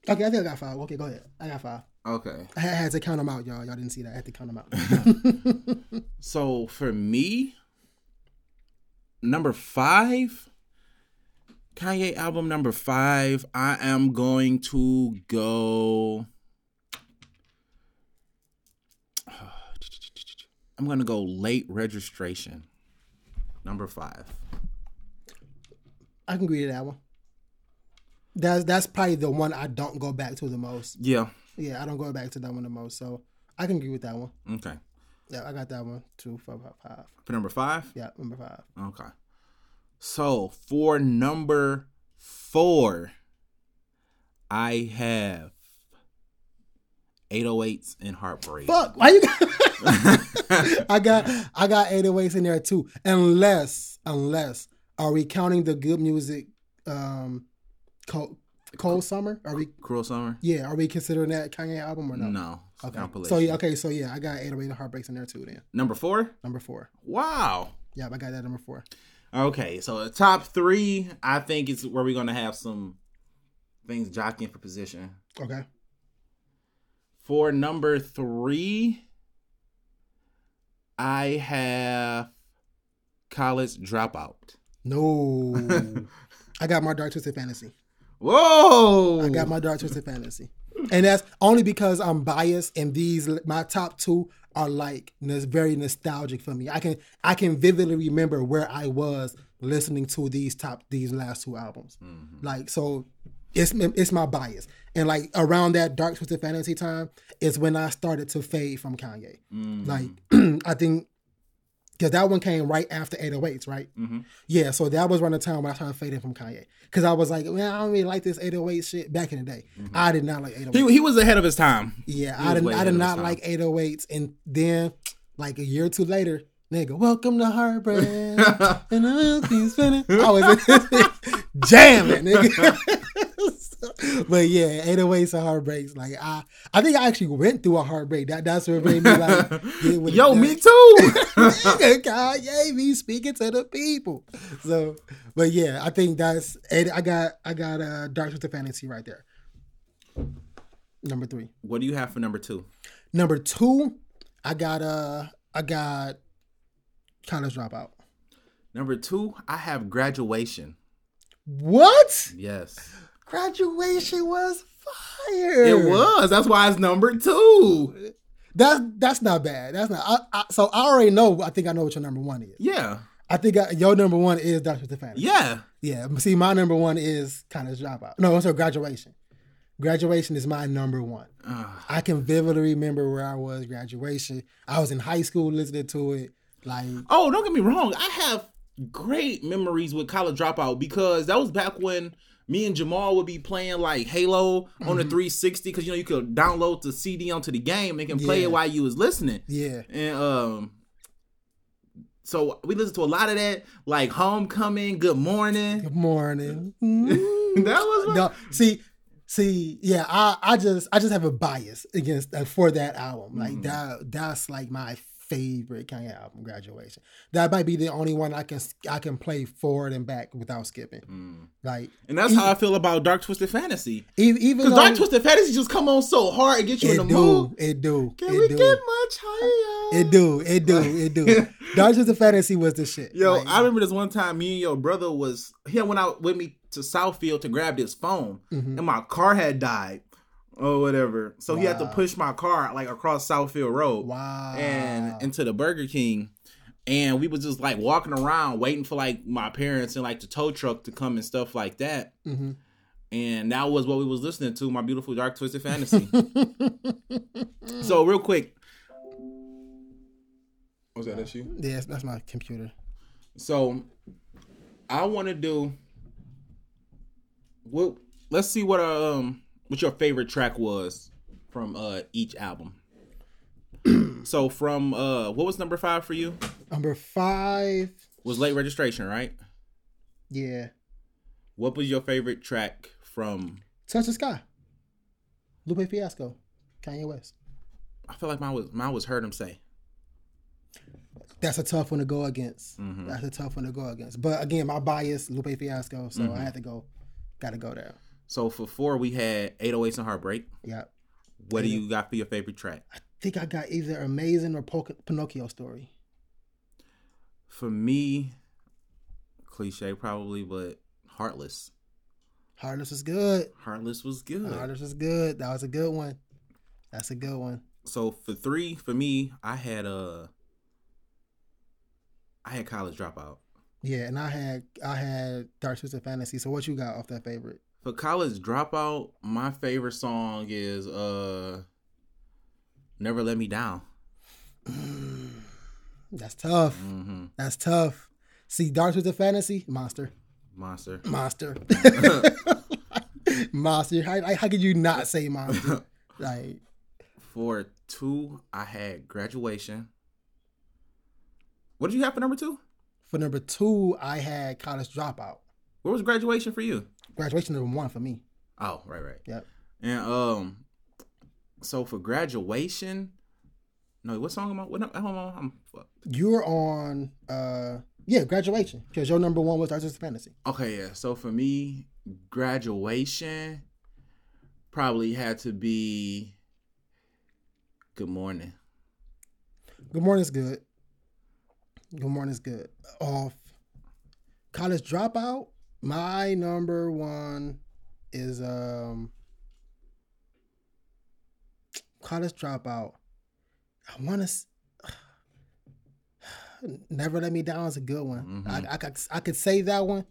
Okay, I think I got five. Okay, go ahead. I got five. Okay. I had, to count them out, y'all. Y'all didn't see that. I had to count them out. So for me, number five, Kanye album number five, I am going to go. I'm gonna go late registration. Number five. I can agree to that one. That's that's probably the one I don't go back to the most. Yeah. Yeah, I don't go back to that one the most. So I can agree with that one. Okay. Yeah, I got that one. Two, four, five, five. For number five. Yeah, number five. Okay. So for number four, I have 808s and Heartbreak. Fuck, why you got? I got I got 808s in there too. Unless unless are we counting the good music um cold summer? Are we Cruel Summer? yeah, are we considering that Kanye album or no? No. Okay. So yeah, okay, so yeah, I got 808 and Heartbreaks in there too then. Number four? Number four. Wow. Yeah, I got that number four. Okay, so the top three, I think is where we're gonna have some things jockeying for position. Okay. For number three, I have college dropout. No. I got my Dark Twisted Fantasy. Whoa! I got my Dark Twisted Fantasy. And that's only because I'm biased and these my top two are like very nostalgic for me. I can I can vividly remember where I was listening to these top these last two albums. Mm-hmm. Like so it's it's my bias. And like around that Dark Twisted Fantasy time is when I started to fade from Kanye. Mm-hmm. Like I think because that one came right after 808s, right? Mm-hmm. Yeah, so that was around the time when I started fading from Kanye. Because I was like, man, I don't really like this 808 shit back in the day. Mm-hmm. I did not like 808s. he, he was ahead of his time. yeah, he I did, I did not like 808s. And then, like a year or two later, nigga, welcome to Heartbreak. and the keep spinning. I was jamming, nigga. but yeah, 808s and heartbreaks. Like I, I think I actually went through a heartbreak. That that's what made me like. get Yo, me too. Nigga, Kanye be speaking to the people. So, but yeah, I think that's eight. I got I got uh Dark Twisted Fantasy right there. Number three. what do you have for number two? Number two, I got uh I got College Dropout. Number two, I have graduation. What? Yes, Graduation was fire. it was. That's why it's number two. That's that's not bad. That's not. I, I, so I already know. I think I know what your number one is. Yeah, I think I, your number one is Twisted Fantasy. yeah. Yeah, see, my number one is College Dropout. No, so graduation. Graduation is my number one. Ugh. I can vividly remember where I was graduation. I was in high school listening to it. Like, Oh, don't get me wrong. I have great memories with College Dropout because that was back when me and Jamal would be playing like Halo on the 360 because you know you could download the CD onto the game and can play Yeah. it while you was listening. yeah, And um, so we listened to a lot of that, like Homecoming, Good Morning. good morning. that was my, no, see, see, yeah, I, I just, I just have a bias against uh, for that album. Like Mhm. that, that's like my favorite Kanye album. Graduation. That might be the only one I can, I can play forward and back without skipping. Mm. Like, and that's how I feel about Dark Twisted Fantasy. even Because Dark Twisted Fantasy just come on so hard and get you in the mood. it do, Can it we do. get much higher? It do, it do, it do. Dark Twisted Fantasy was the shit. Yo, Like, I remember this one time me and your brother was he went out with me to Southfield to grab this phone mhm. and my car had died or whatever. So he had to push my car like across Southfield Road wow, and into the Burger King. And we was just like walking around waiting for like my parents and like the tow truck to come and stuff like that. Mhm. And that was what we was listening to, my beautiful dark twisted fantasy. so real quick. Was that you? yeah, that's my computer. So I want to do. Well, let's see what um what your favorite track was from uh each album. so from uh what was number five for you? Number five, Was late registration, right? yeah, What was your favorite track from? Touch the Sky, Lupe Fiasco, Kanye West. I feel like mine was mine was Heard 'Em Say. That's a tough one to go against. Mhm. That's a tough one to go against. But again, my bias, Lupe Fiasco, so Mhm. I had to go. Got to go there. So for four we had 808s and Heartbreak. Yeah, What do you got for your favorite track? I think I got either Amazing or Poc- Pinocchio Story. For me, cliche probably, but Heartless. Heartless is good. Heartless was good. Heartless is good. That was a good one. That's a good one. So for three, for me, I had uh I had college dropout. Yeah, and I had I had Dark Twisted Fantasy. So what you got off that favorite? For college dropout, my favorite song is uh Never Let Me Down. That's tough. hmm That's tough. See, Dark Twisted Fantasy, monster, Monster. monster, monster. How, how could you not say monster? Like, For two, I had graduation. What did you have for number two? for number two, I had College Dropout. Where was graduation for you? Graduation number one for me. Oh, right, right. Yep. And um, so for graduation, no, what song am I? What on, I'm. You're on, uh, yeah, graduation because your number one was Twisted Fantasy. Okay, yeah. So for me, graduation probably had to be Good Morning. Good Morning is good. Good Morning is good. Off college dropout. My number one is um college dropout. I want to. Never let me down is a good one. Mhm. I, I could I could say that one,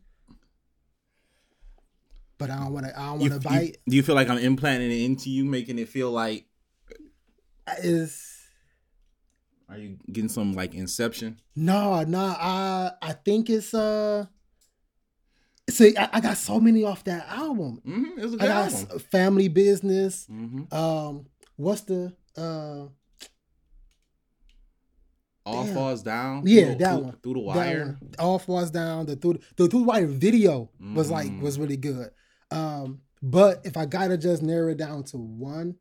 but I don't want to. I don't want to you- bite. do you feel like I'm implanting it into you, making it feel like Is are you getting some like Inception? No, no, I I think it's uh see I, I got so many off that album. Mm-hmm. It was a I good got album. family business. Mm-hmm. Um what's the uh All Damn. falls down. Yeah, through, that through- one. through the that wire. one, All Falls Down, the through the through the wire video was like was really good. Um but if I gotta just narrow it down to one,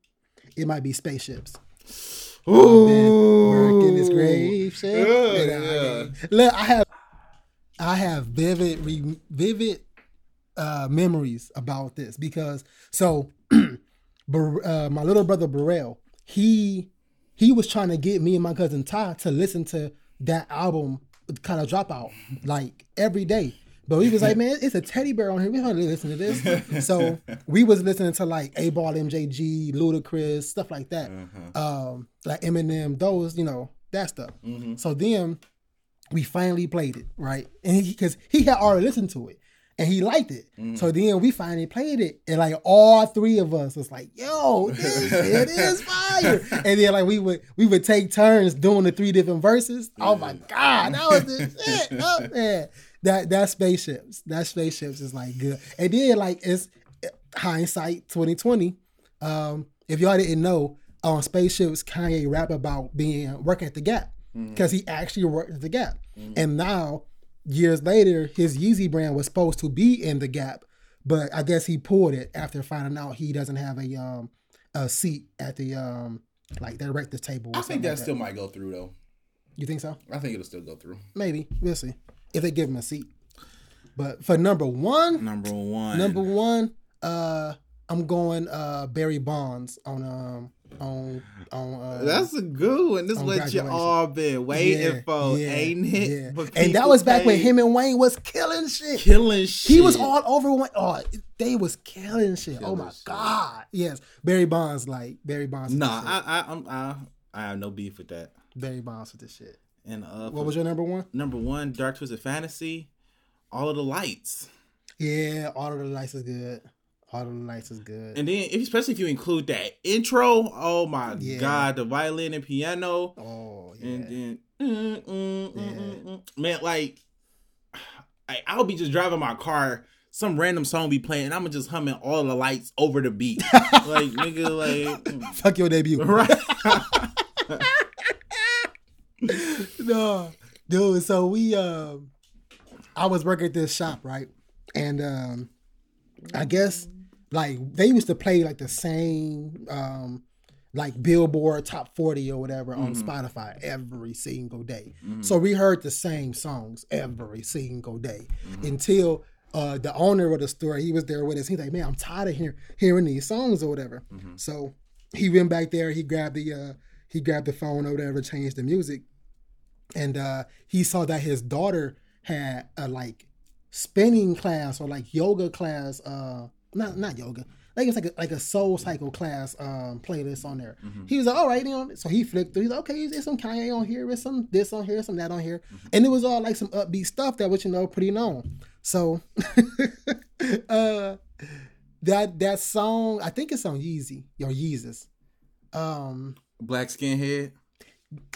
it might be spaceships. Working this grave shit. Yeah, yeah. Look, I have I have vivid re, vivid uh memories about this because so Bar- uh, my little brother Burrell, he he was trying to get me and my cousin Ty to listen to that album kind of dropout like every day. But we was like, man, it's a teddy bear on here. We don't really listen to this. so we was listening to like 8Ball, MJG, Ludacris, stuff like that. Um, like Eminem, those, you know, that stuff. Mm-hmm. So then we finally played it, right? And because he, had already listened to it and he liked it. Mm. So then we finally played it, and like all three of us was like, "Yo, this, it is fire!" And then like we would we would take turns doing the three different verses. Oh my god, that was the shit! Oh, man. That that spaceships, that spaceships is like good. And then like it's uh, hindsight twenty twenty. Um, if y'all didn't know, on spaceships, Kanye rap about being working at the Gap because he actually worked the Gap, and now years later, his Yeezy brand was supposed to be in the Gap, but I guess he pulled it after finding out he doesn't have a um a seat at the um like director's table. Or I think that like still might go through though. You think so? I think it'll still go through. Maybe we'll see if they give him a seat. But for number one, Number one. number one, uh, I'm going uh Barry Bonds on um on on. Uh, That's a good one. This what you all been waiting yeah, for, yeah, ain't it? yeah. And that was back when him and Wayne was killing shit. killing shit. He was all over one. Oh, they was killing shit. oh my shit. god. Yes, Barry Bonds like Barry Bonds. with Nah. I, I, I'm, I, I have no beef with that. Barry Bonds with this shit. And uh, What was your number one? number one? Dark Twisted Fantasy. All of the lights, Yeah, all of the lights is good. The lights is good. and then if, especially if you include that intro. Oh my Yeah. god, the violin and piano, oh yeah. and then mm, mm, mm, Yeah. mm, mm. man, like I, I'll be just driving my car. Some random song be playing, and I'm just humming all the lights over the beat. like nigga, like. Fuck your debut. right. no, dude. So we, um, I was working at this shop, right? And um, I guess like they used to play like the same, um, like Billboard Top Forty or whatever on Spotify every single day. So we heard the same songs every single day until. Uh, the owner of the store, he was there with us. He's like, "Man, I'm tired of hear, hearing these songs or whatever." So he went back there. He grabbed the uh, he grabbed the phone or whatever, changed the music, and uh, he saw that his daughter had a like spinning class or like yoga class. Uh, not not yoga, like it's like a, like a Soul Cycle class um playlist on there. He was like, all right, you know. So he flicked through. He's like, okay, there's some Kanye on here, there's some this on here, some that on here, and it was all like some upbeat stuff that was you know pretty known. So, uh, that that song, I think it's on Yeezy or Yeezus. Um, Black skinhead.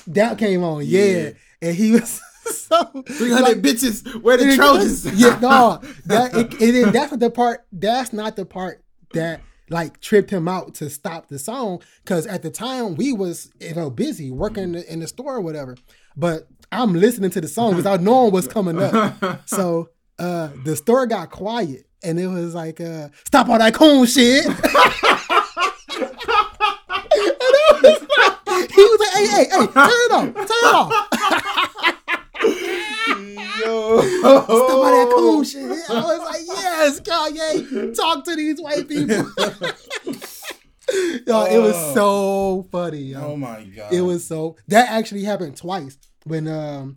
that came on, yeah, Yeah. and he was so 300 like, bitches. Where the Trojans? yeah, no, that it, it that's not the part. That's not the part that like tripped him out to stop the song. Because at the time we was you know busy working in the, in the store or whatever. But I'm listening to the song without knowing what's coming up. So uh the store got quiet and it was like uh stop all that coon shit. And I was like- he was like, hey, hey, hey, turn it off, turn it off. Yo. Stop all that cool shit. I was like, yes, Kanye, talk to these white people. yo, it was so funny. Yo. Oh my god. It was so that actually happened twice when um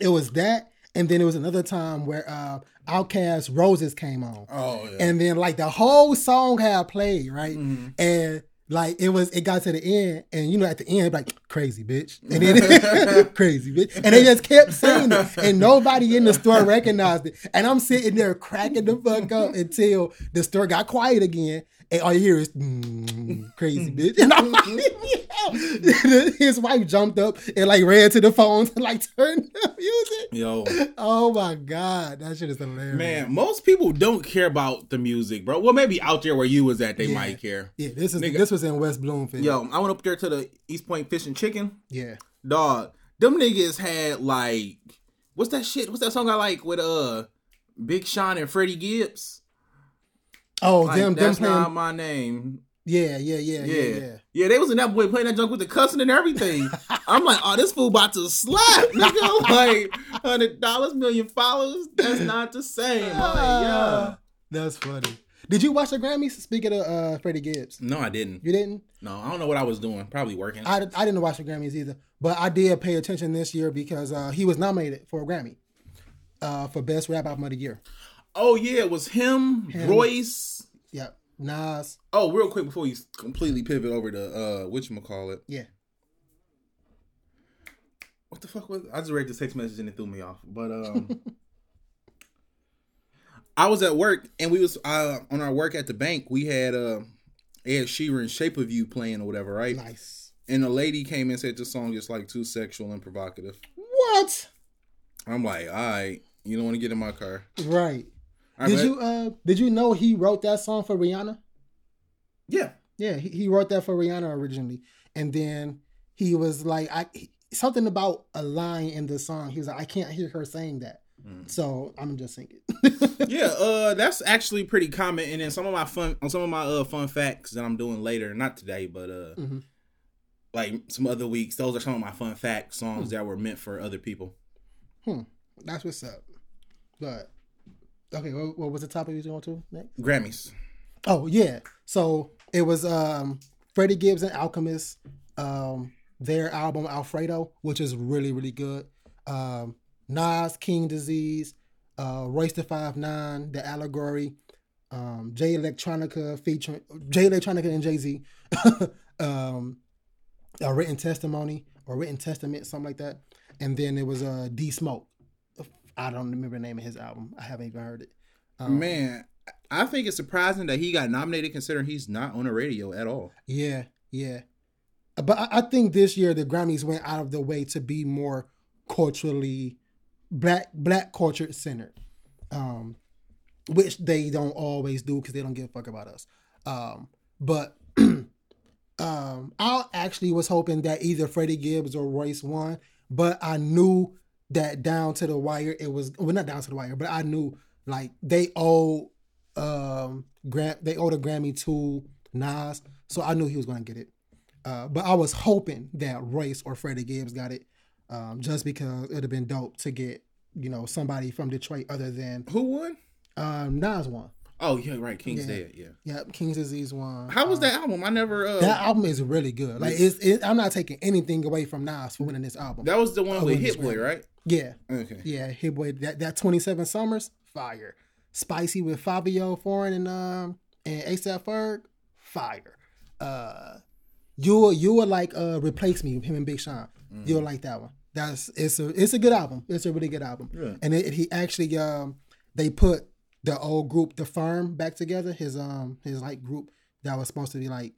it was that and then it was another time where uh OutKast Roses came on. Oh yeah. And then like the whole song had played, right? Mhm. And like it was, it got to the end, and you know, at the end, like crazy bitch, and then crazy bitch, and they just kept saying it, and nobody in the store recognized it, and I'm sitting there cracking the fuck up until the store got quiet again, and all you hear is mm, crazy bitch, and I'm like. his wife jumped up and like ran to the phone to like turn the music. Yo. Oh my god, that shit is hilarious, Man, most people don't care about the music, bro. Well, maybe out there where you was at, they Yeah. might care. Yeah, this is Nigga. this was in West Bloomfield. Yo, I went up there to the East Point Fish and Chicken. yeah. Dog, them niggas had like, what's that shit? What's that song I like with uh Big Sean and Freddie Gibbs? Oh, Like, them them that's playing. not my name. Yeah, yeah, yeah, Yeah. yeah, yeah. they was in that boy playing that junk with the cussing and everything. I'm like, oh, this fool about to slap, nigga. like, hundred dollars, million followers. That's not the same. Like, yeah. That's funny. Did you watch the Grammys? Speaking of uh, Freddie Gibbs, No, I didn't. you didn't. No, I don't know what I was doing. Probably working. I, I didn't watch the Grammys either, but I did pay attention this year because uh, he was nominated for a Grammy uh, for Best Rap Album of the Year. oh yeah, it was him, Him. Royce. Yep, Nas. Oh, real quick before you completely pivot over to uh which call it. Yeah. What the fuck was I just read this text message and it threw me off. But um I was at work and we was uh on our work at the bank, we had uh Ed Sheeran Shape of You playing or whatever, right? Nice. And a lady came and said the song is like too sexual and provocative. What? I'm like, all right, you don't want to get in my car. Right. Right, Did but- you uh did you know he wrote that song for Rihanna? Yeah. Yeah, he, he wrote that for Rihanna originally, and then he was like, I he- something about a line in the song. He was like, I can't hear her saying that, Mm. so I'm just singing. yeah, uh, that's actually pretty common. And then some of my fun, on some of my uh fun facts that I'm doing later, not today, but uh, Mhm. like some other weeks. Those are some of my fun fact songs that were meant for other people. Hmm, that's what's up. But okay, what, what was the topic we was going to next? Grammys. Oh yeah, so it was um Freddie Gibbs and Alchemist, um their album Alfredo, which is really really good. Um Nas King Disease, uh Royce the Five Nine, The Allegory, um Jay Electronica featuring Jay Electronica and Jay Z, um a written testimony or written testament, something like that. And then it was uh D Smoke. I don't remember the name of his album. I haven't even heard it. Um, Man, I think it's surprising that he got nominated, considering he's not on the radio at all. Yeah, yeah. But I, I think this year the Grammys went out of the way to be more culturally black black culture centered. Um which they don't always do because they don't give a fuck about us. Um but um I actually was hoping that either Freddie Gibbs or Royce won, but I knew that down to the wire it was well not down to the wire, but I knew like they owe um Gram they owed a Grammy to Nas, so I knew he was gonna get it. Uh, but I was hoping that Royce or Freddie Gibbs got it, um, just because it'd have been dope to get you know somebody from Detroit other than Who won? um, Nas won Oh yeah, right. King's Yeah. Dead. Yeah. Yep, King's Disease one. How was Um, that album? I never. Uh, That album is really good. Like it's, it, I'm not taking anything away from Nas for winning this album. that was the one I with Hit Boy, right? Yeah, Okay. yeah. Hit boy that that 27 Summers fire. Spicy with Fivio Foreign and um and ASAP Ferg, fire. Uh, you will you will like uh replace me, with him and Big Sean. You'll like that one. That's it's a it's a good album. It's a really good album. Yeah. And it, he actually um they put the old group, the firm, back together. His um his like group that was supposed to be like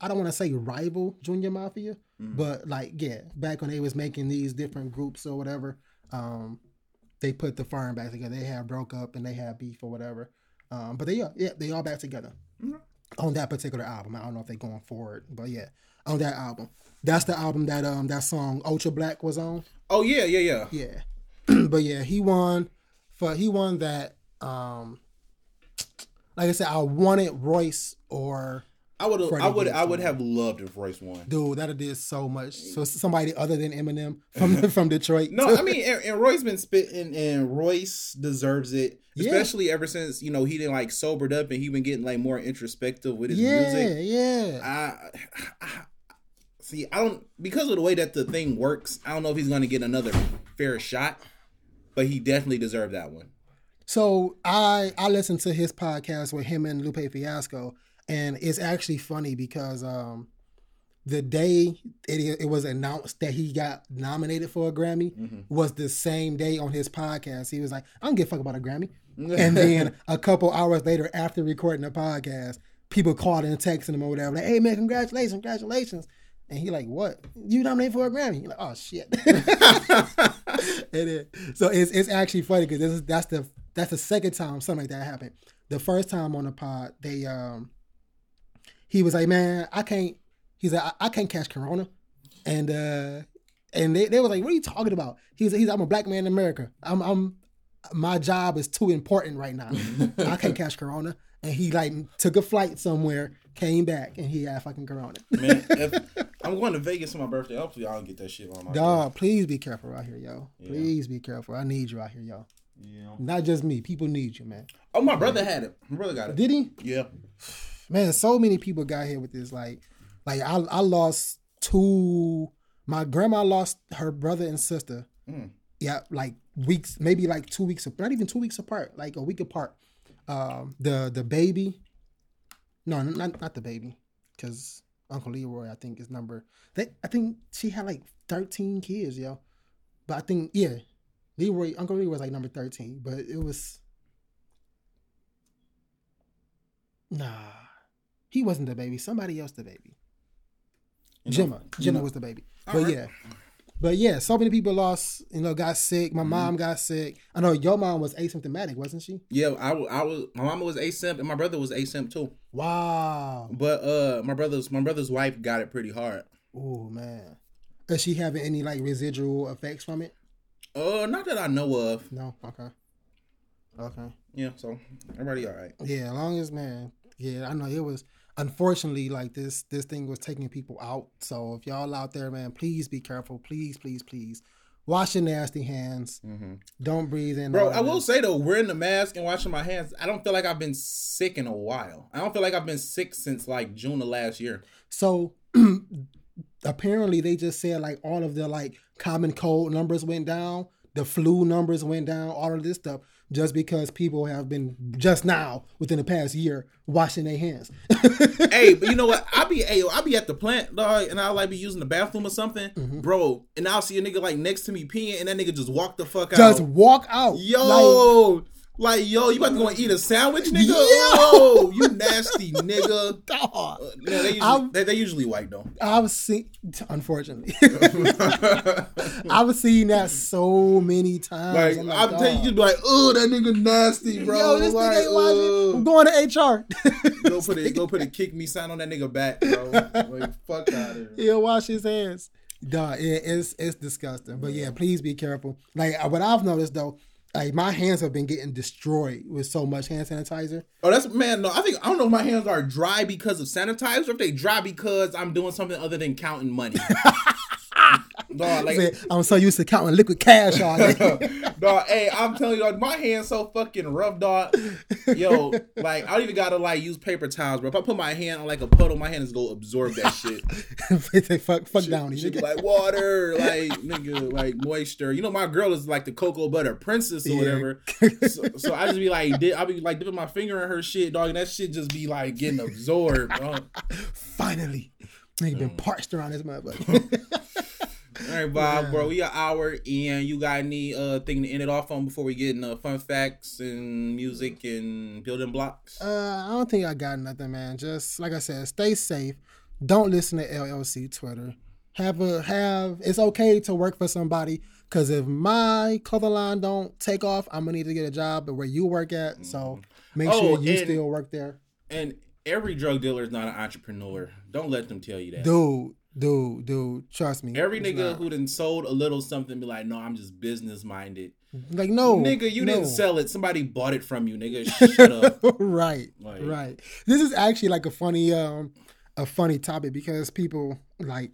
I don't want to say rival Junior Mafia, but like yeah, back when they was making these different groups or whatever, um, they put the firm back together. They had broke up and they had beef or whatever. Um, but they are yeah they all back together on that particular album. I don't know if they're going forward, but yeah, on that album. That's the album that um that song Ultra Black was on. Oh yeah, yeah, yeah. Yeah. but yeah, he won for he won that um like I said, I wanted Royce or I would I would I would have loved if Royce won. dude, that did so much. So somebody other than Eminem from from Detroit. No, I mean, and, and Roy's been spitting, and Royce deserves it, Yeah. especially ever since you know he didn't like sobered up and he been getting like more introspective with his yeah, music. yeah. I, I see. I don't because of the way that the thing works. I don't know if he's going to get another fair shot, but he definitely deserved that one. So I I listened to his podcast with him and Lupe Fiasco, and it's actually funny because um the day it, it was announced that he got nominated for a Grammy was the same day on his podcast. He was like, "I don't give a fuck about a Grammy," and then a couple hours later, after recording the podcast, people called and texting him or whatever, like, "Hey man, congratulations, congratulations." And he like, what? You nominated for a Grammy? He like, oh shit. and then, so it's it's actually funny because this is that's the that's the second time something like that happened. The first time on the pod, they um he was like, man, I can't. He's like, I, I can't catch Corona, and uh and they, they was like, what are you talking about? He's he's I'm a black man in America. I'm I'm my job is too important right now. I can't catch Corona. And he like took a flight somewhere, came back, and he had fucking Corona. Man, if I'm going to Vegas for my birthday, hopefully I don't get that shit on my. Dog, please be careful out here, yo. Yeah. Please be careful. I need you out here, yo. Yeah. Not just me. People need you, man. Oh, my brother had it. My brother got it. Did he? Yeah. Man, so many people got here with this. Like, like I, I lost two. My grandma lost her brother and sister. Mm. Yeah, like weeks, maybe like two weeks, apart. not even two weeks apart, like a week apart. Um, the the baby, no, not not the baby, because Uncle Leroy, I think is number. They, I think she had like thirteen kids, yo. But I think yeah, Leroy, Uncle Leroy was like number thirteen, but it was nah, he wasn't the baby. Somebody else the baby. You know, Gemma, Gemma know- was the baby. All but right. yeah, but yeah, so many people lost. You know, got sick. Mm-hmm. My mom got sick. I know your mom was asymptomatic, wasn't she? Yeah, I, I was. My mama was asimp, and my brother was asimp too. Wow. But uh, my brother's my brother's wife got it pretty hard. Oh man. Is she having any like residual effects from it? Uh, not that I know of. No. Okay. Okay. Yeah, so everybody all right. Yeah, long as man. Yeah, I know it was unfortunately like this this thing was taking people out. So if y'all out there, man, please be careful. Please, please, please. Wash your nasty hands. Mm-hmm. Don't breathe in. Bro, I will this. say though, wearing the mask and washing my hands, I don't feel like I've been sick in a while. I don't feel like I've been sick since like June of last year. So apparently they just said like all of the like common cold numbers went down, the flu numbers went down, all of this stuff just because people have been just now within the past year washing their hands. hey, but you know what? I be hey, I be at the plant, dog, and I'll like be using the bathroom or something, Mm-hmm. bro. And I'll see a nigga like next to me peeing, and that nigga just walk the fuck out. just walk out. Yo, like, yo, you about to go and eat a sandwich, nigga? Yo. Oh, you nasty nigga. dog. Yeah, they usually, they, they usually white though. I was seeing, unfortunately, I was seeing that so many times. Like I'm I'm telling you, dog. you be like, oh, that nigga nasty, bro. Yo, this like, nigga ain't watching. I'm uh, going to HR. go put it, go put a kick me sign on that nigga back, bro. Like, fuck out of here. He'll wash his hands. Dog, it, it's it's disgusting. But yeah, please be careful. Like uh, what I've noticed though, like my hands have been getting destroyed with so much hand sanitizer. Oh, that's man. No, I think I don't know if my hands are dry because of sanitizer, or if they dry because I'm doing something other than counting money. Dog, like, Said, I'm so used to counting liquid cash all day. dog, hey, I'm telling you, my hand's so fucking rough, dog. Yo, like I don't even gotta like use paper towels, bro. If I put my hand on like a puddle, my hand is gonna absorb that shit. They fuck, fuck down. Shit be nigga. like water, like nigga, like moisture. You know, my girl is like the cocoa butter princess or Yeah. whatever. So, so I just be like, di- I be like dipping my finger in her shit, dog, and that shit just be like getting absorbed. dog. Finally. Nigga been parched around this motherfucker. All right, Bob, bro, we an hour in. You got any uh thing to end it off on before we get into fun facts and music and building blocks? Uh, I don't think I got nothing, man. Just like I said, stay safe. Don't listen to LLC Twitter. Have a have. It's okay to work for somebody because if my clothing line don't take off, I'm gonna need to get a job where you work at. So make Oh, sure you still work there, And every drug dealer is not an entrepreneur. Don't let them tell you that. dude. Dude, dude, trust me. Every nigga not. who done sold a little something be like, no, I'm just business minded. like no nigga, you no. didn't sell it. Somebody bought it from you, nigga. Shut up. right, Like- right. This is actually like a funny, um, a funny topic because people like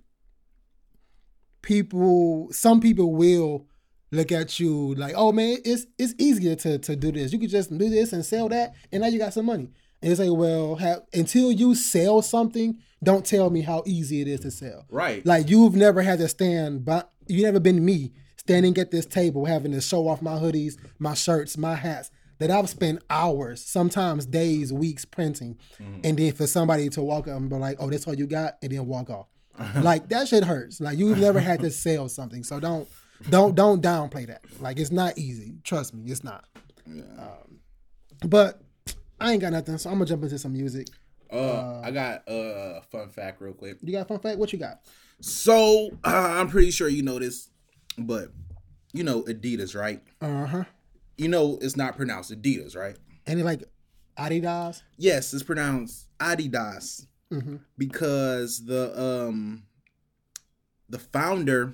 people. Some people will look at you like, "Oh man, it's it's easier to to do this. You could just do this and sell that, and now you got some money." It's like, well, have, until you sell something, don't tell me how easy it is to sell. Right. Like you've never had to stand, but you never been me standing at this table having to show off my hoodies, my shirts, my hats that I've spent hours, sometimes days, weeks printing, and then for somebody to walk up and be like, "Oh, that's all you got," and then walk off, like that shit hurts. Like you've never had to sell something, so don't, don't, don't downplay that. Like it's not easy. Trust me, it's not. Um, but I ain't got nothing, so I'm gonna jump into some music. Uh, I got a fun fact real quick. You got a fun fact? What you got? So uh, I'm pretty sure you know this, but you know Adidas, right? Uh huh. You know it's not pronounced Adidas, right? Any like Adidas? Yes, it's pronounced Adidas Mhm. because the um the founder,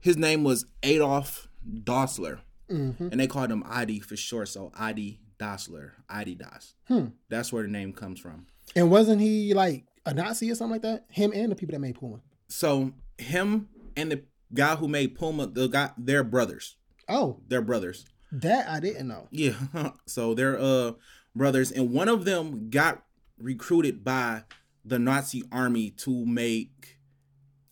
his name was Adolf Dassler, Mm-hmm. and they called him Adi for short. So Adi Dassler, Adidas. Hmm. That's where the name comes from. And wasn't he like a Nazi or something like that? Him and the people that made Puma. So him and the guy who made Puma, the guy, they're brothers. Oh, They're brothers. that I didn't know. Yeah. so they're uh brothers, and one of them got recruited by the Nazi army to make.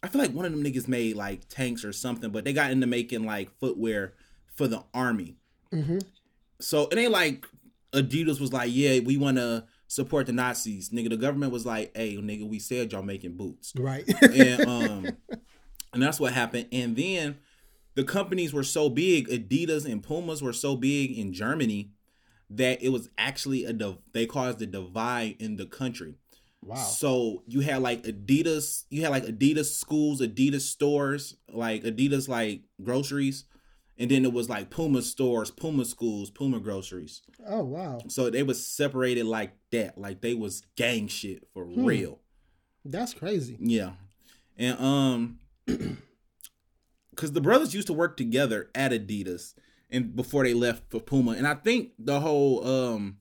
I feel like one of them niggas made like tanks or something, but they got into making like footwear for the army. Mm-hmm. So it ain't like Adidas was like, yeah, we want to support the Nazis. Nigga, the government was like, hey, nigga, we said y'all making boots Right. and um and that's what happened and then the companies were so big adidas and pumas were so big in germany that it was actually a div- they caused a divide in the country wow. so you had like adidas you had like adidas schools adidas stores like adidas like groceries and then it was like puma stores puma schools puma groceries Oh wow. so they was separated like that like they was gang shit for Hmm. real That's crazy. yeah. And um cuz the brothers used to work together at Adidas and before they left for Puma. And I think the whole um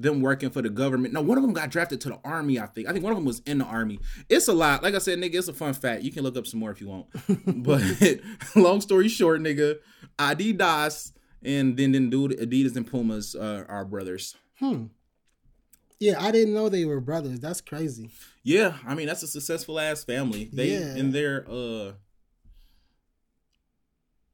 them working for the government. No, one of them got drafted to the army, I think. I think one of them was in the army. It's a lot. Like I said, nigga, it's a fun fact. You can look up some more if you want. but long story short, nigga, Adidas and then then dude Adidas and Pumas uh, are brothers. Hmm. Yeah, I didn't know they were brothers. That's crazy. Yeah, I mean that's a successful ass family. They Yeah. and they're uh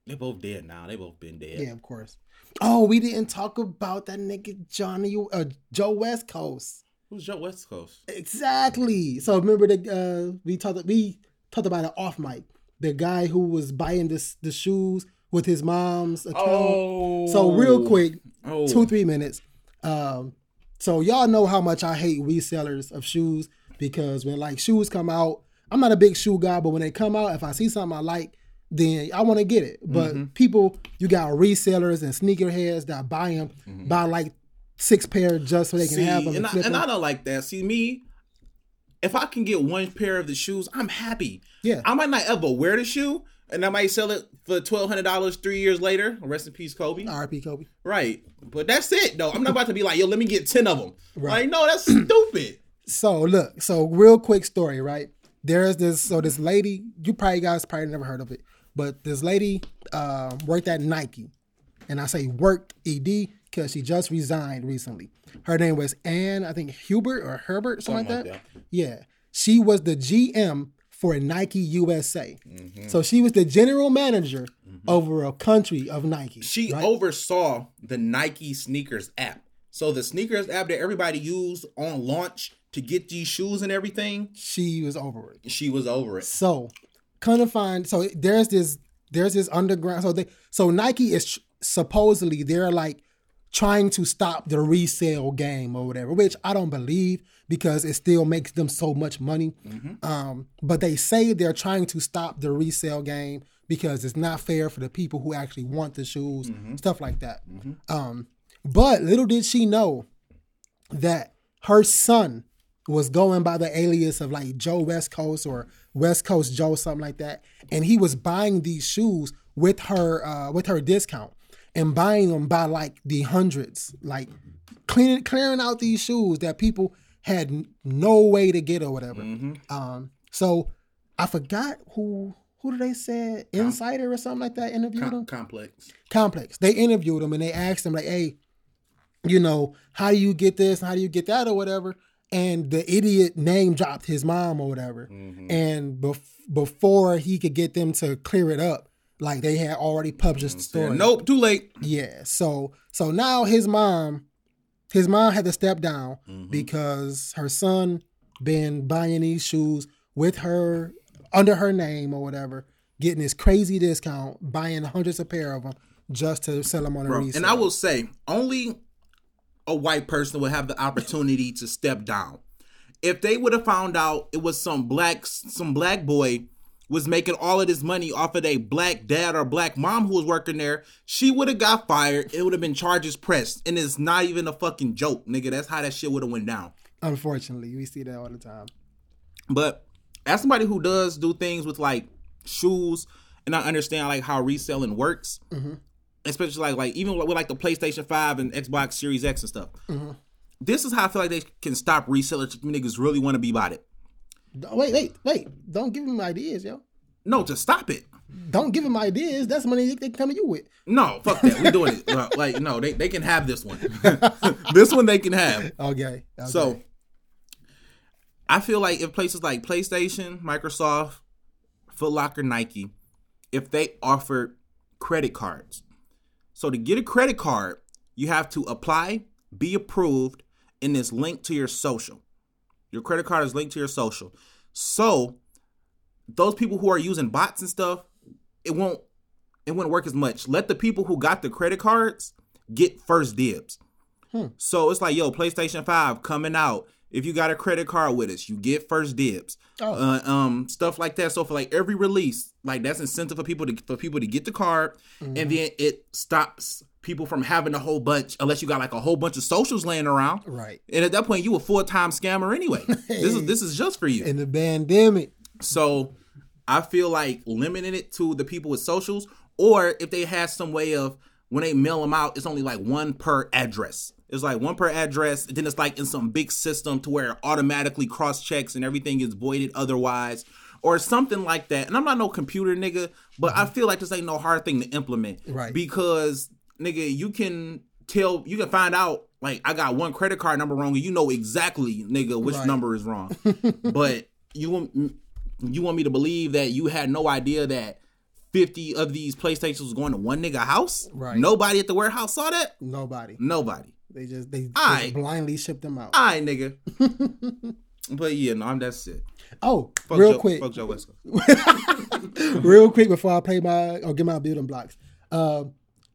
they both dead now. They both been dead. Yeah, of course. Oh, we didn't talk about that nigga Johnny uh, Joe West Coast. Who's Joe West Coast? Exactly. So remember the uh, we talked we talked about it off mic. The guy who was buying this the shoes with his mom's account. Oh, So real quick, two three minutes. Um, so y'all know how much I hate resellers of shoes because when like shoes come out, I'm not a big shoe guy, but when they come out, if I see something I like, then I want to get it. But Mm-hmm. people, you got resellers and sneakerheads that buy them, buy like six pair just so they can Mm-hmm. See, have them. and, And I, and. I don't like that. See me, if I can get one pair of the shoes, I'm happy. Yeah. I might not ever wear the shoe, and I might sell it for twelve hundred dollars three years later. Rest in peace, Kobe. RP Kobe. Right, but that's it though. I'm not about to be like, yo, let me get ten of them. Right. Like, no, that's stupid. So look, so real quick story, right? there's this so this lady you probably guys probably never heard of it, but this lady uh, worked at Nike, and I say worked ed because she just resigned recently. Her name was Ann, I think Hubert or Herbert, something, Something like like that. Yeah, she was the GM for Nike USA. So she was the general manager over a country of Nike. She right? oversaw the Nike sneakers app. So the sneakers app that everybody used on launch to get these shoes and everything, she was over it. she was over it. So, kind of find so there's this there's this underground. So they so Nike is tr- supposedly they're like trying to stop the resale game or whatever, which I don't believe because it still makes them so much money. Um, but they say they're trying to stop the resale game because it's not fair for the people who actually want the shoes, stuff like that. Um, but little did she know that her son was going by the alias of like Joe West Coast or West Coast Joe, something like that, and he was buying these shoes with her uh, with her discount and buying them by like the hundreds, like cleaning clearing out these shoes that people had no way to get or whatever. Um, so I forgot who who did they say Insider or something like that interviewed him. Com- complex. Complex. They interviewed him and they asked him like, "Hey, you know, how do you get this? How do you get that or whatever?" And the idiot name dropped his mom or whatever. And bef- before he could get them to clear it up, like they had already published the story. Nope, too late. Yeah. So so now his mom, his mom had to step down Mm-hmm. because her son been buying these shoes with her under her name or whatever, getting this crazy discount, buying hundreds of pair of them just to sell them on a Bro, resale. and I will say, only a white person would have the opportunity to step down. If they would have found out it was some black some black boy was making all of this money off of a black dad or black mom who was working there, she would have got fired. It would have been charges pressed, and it's not even a fucking joke, nigga. That's how that shit would have went down. Unfortunately, we see that all the time. But as somebody who does do things with like shoes, and I understand like how reselling works, mm-hmm. Especially like like even with like the PlayStation Five and Xbox Series X and stuff. Mm-hmm. This is how I feel like they can stop resellers if niggas really want to be about it. Wait, wait, wait! Don't give them ideas, yo. No, just stop it. Don't give them ideas. That's money they, they can come to you with. No, fuck that. We're doing it. Like no, they, they can have this one. this one they can have. Okay. okay. So I feel like if places like PlayStation, Microsoft, Foot Locker, Nike, if they offered credit cards. So to get a credit card, you have to apply, be approved, and it's linked to your social. Your credit card is linked to your social. So those people who are using bots and stuff, it won't it wouldn't work as much. Let the people who got the credit cards get first dibs. Hmm. So it's like, yo, PlayStation 5 coming out. If you got a credit card with us, you get first dibs. Oh. Uh, um, stuff like that. So for like every release, like that's incentive for people to for people to get the card, and then it stops people from having a whole bunch unless you got like a whole bunch of socials laying around. right And at that point, you a full time scammer anyway. This is this is just for you. in the pandemic. So I feel like limiting it to the people with socials, or if they had some way of when they mail them out, it's only like one per address. It's like one per address. Then it's like in some big system to where it automatically cross checks and everything is voided otherwise, or something like that. And I'm not no computer nigga, but I mm-hmm. feel like this ain't no hard thing to implement. Right. Because nigga, you can tell, you can find out. Like I got one credit card number wrong, and you know exactly, nigga, which Right. number is wrong. but you want you want me to believe that you had no idea that 50 of these PlayStations was going to one nigga house? Right. Nobody at the warehouse saw that? Nobody. Nobody. They just they Aight. just blindly shipped them out. Aye, nigga. but yeah, no, I'm that's it. Oh, Fuck real Joe, quick, Fuck Joe real quick before I play my or get my building blocks. Uh,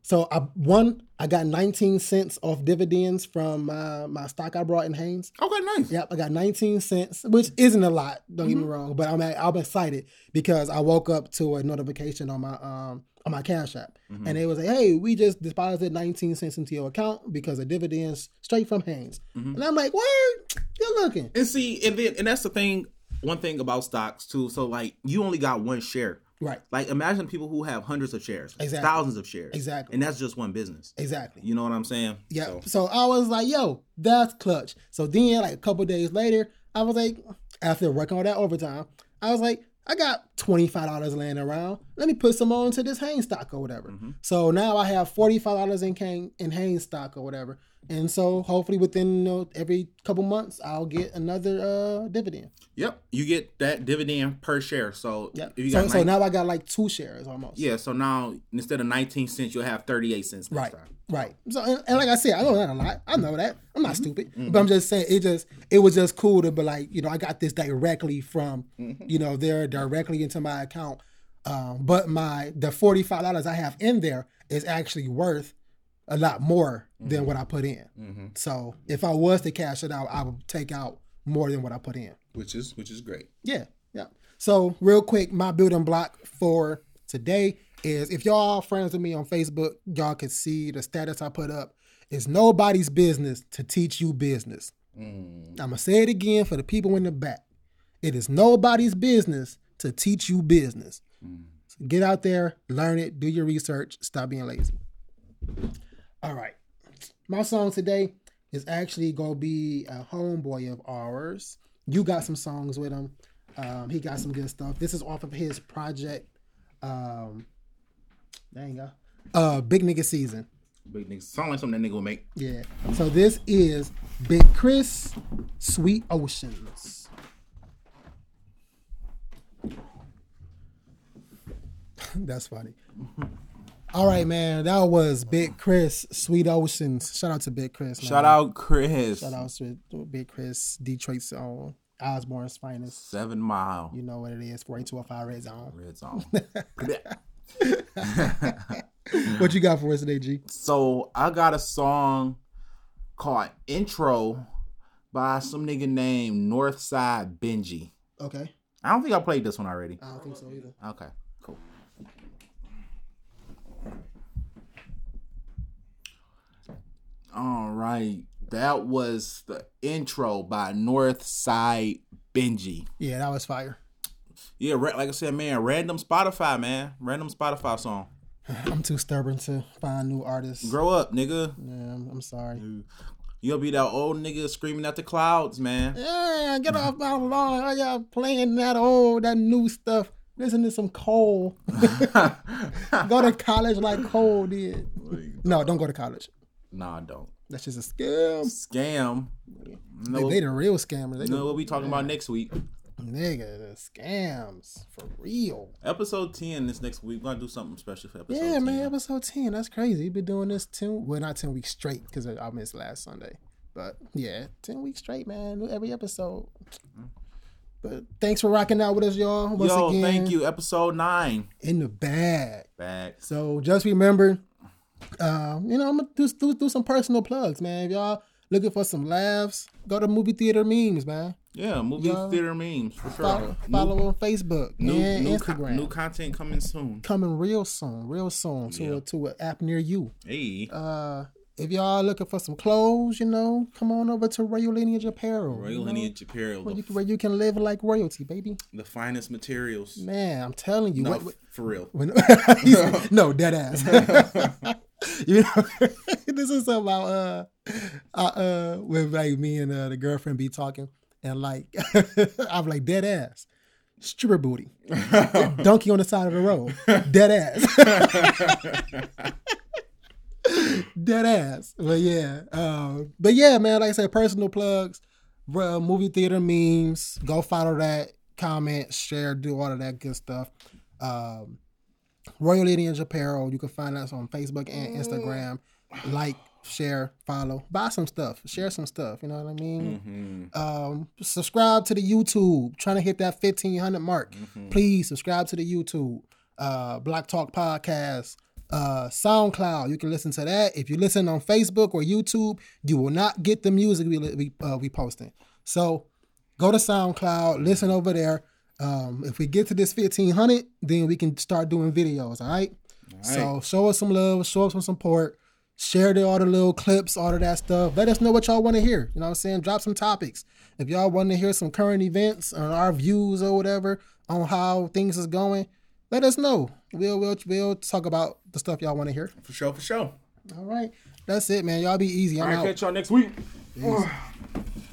so I one I got 19 cents off dividends from my my stock I brought in Hanes. Okay, nice. Yep, I got 19 cents, which isn't a lot. Don't get me wrong, but I'm I'm excited because I woke up to a notification on my um on my Cash App, mm-hmm. and it was like, "Hey, we just deposited 19 cents into your account because of dividends straight from Hanes." Mm-hmm. And I'm like, "Word, you're looking." And see, and then and that's the thing, one thing about stocks too. So like you only got one share. Right, Like imagine people who have hundreds of shares, Exactly. thousands of shares. Exactly. And that's just one business. exactly. You know what I'm saying? Yeah. So, So. I was like, yo, that's clutch. So then, like a couple days later, I was like, after working all that overtime, I was like, I got twenty five dollars laying around. Let me put some on to this Hanes stock or whatever. Mhm. So now I have forty five dollars in Kane in Hanes stock or whatever. And so hopefully within you know, every couple months I'll get another uh dividend. Yep, you get that dividend per share. So Yep. if you So, got so now I got like two shares almost. yeah, so now instead of 19 cents, you'll have 38 cents next Right. time. Right. So and, and like I said, I know that a lot. I know that. I'm Mm-hmm. not stupid. But I'm just saying it just it was just cool to be like, you know, I got this directly from, Mm-hmm. you know, there directly into my account. Um, but my the forty five dollars I have in there is actually worth a lot more than what I put in. Mm-hmm. So if I was to cash it out, I would take out more than what I put in. Which is which is great. Yeah, yeah. So real quick, my building block for today is if y'all friends with me on Facebook, y'all can see the status I put up. It's nobody's business to teach you business. Mm. I'm gonna say it again for the people in the back. It is nobody's business to teach you business. So get out there, learn it, do your research, stop being lazy. All right. My song today is actually gonna be a homeboy of ours. You got some songs with him. Um, he got some good stuff. This is off of his project. Um, there you go. Uh, Big Nigga Season. Big nigga. Sound like something that nigga will make. Yeah. So this is Big Chris, Sweet Oceans. That's funny. All right, man. That was Big Chris, Sweet Oceans. Shout out to Big Chris. Man. Shout out Chris. Shout out to Big Chris, Detroit's own, Osborn's finest. Seven Mile. You know what it is, 4205 Red Zone. Red Zone. What you got for us today, G? so I got a song called Intro by some nigga named Northside Benji. Okay. I don't think I played this one already. I don't think so either. Okay, cool. All right, that was the intro by Northside Benji. Yeah, that was fire. Yeah, like I said, man, random Spotify, man, random Spotify song. I'm too stubborn to find new artists. Grow up, nigga. Yeah, I'm, I'm sorry. You'll be that old nigga screaming at the clouds, man. Yeah, get off my lawn. Why y'all playing that old, that new stuff? Listen to some Cole. go to college like Cole did. No, don't go to college. nah, I don't. That's just a scam. Scam. They, No, they the real scammers. They know what we talking about next week. Nigga, the scams for real. Episode 10 this next week. We're gonna do something special for episode Yeah, 10. man, episode 10. That's crazy. You've been doing this 10, well, not 10 weeks straight because I missed last Sunday. But yeah, 10 weeks straight, man. Every episode. But thanks for rocking out with us, y'all. Once Yo, again, thank you. Episode 9. In the bag. Back. So just remember, uh, you know, I'm gonna do, do, do some personal plugs, man. If y'all looking for some laughs, go to movie theater memes, man. Yeah, movie Yo. theater memes for sure. Follow, follow on Facebook new, and new, Instagram. new content coming soon. Coming real soon, real soon to Yeah. a, to an app near you. Hey, Uh, if y'all looking for some clothes, you know, come on over to Royal Lineage Apparel. Royal you know, Lineage Apparel, Where you, where you can live like royalty, baby. the finest materials. Man, I'm telling you. No, what- what- for real. When, no, dead ass. you know, this is about uh, uh, uh, with like me and uh, the girlfriend be talking, and like I'm like dead ass, stripper booty, donkey on the side of the road, dead ass, dead ass. But yeah, uh, but yeah, man. Like I said, personal plugs, movie theater memes. Go follow that, comment, share, do all of that good stuff. Um, Royal Lineage Apparel. You can find us on Facebook and Instagram. Like, share, follow, buy some stuff, share some stuff. You know what I mean? Mhm. Um, subscribe to the YouTube. Trying to hit that fifteen hundred mark. Please subscribe to the YouTube. Uh, Black Talk Podcast. Uh, SoundCloud. You can listen to that. If you listen on Facebook or YouTube, you will not get the music we we uh, we posting. So go to SoundCloud, listen over there. Um, if we get to this fifteen hundred, then we can start doing videos. All right. So show us some love, show us some support, share the, all the little clips, all of that stuff. Let us know what y'all want to hear. You know what I'm saying? Drop some topics. If y'all want to hear some current events or our views or whatever on how things is going, let us know. We'll we'll we'll talk about the stuff y'all want to hear. For sure, for sure. All right. That's it, man. Y'all be easy. I'm All right, out. catch y'all next week.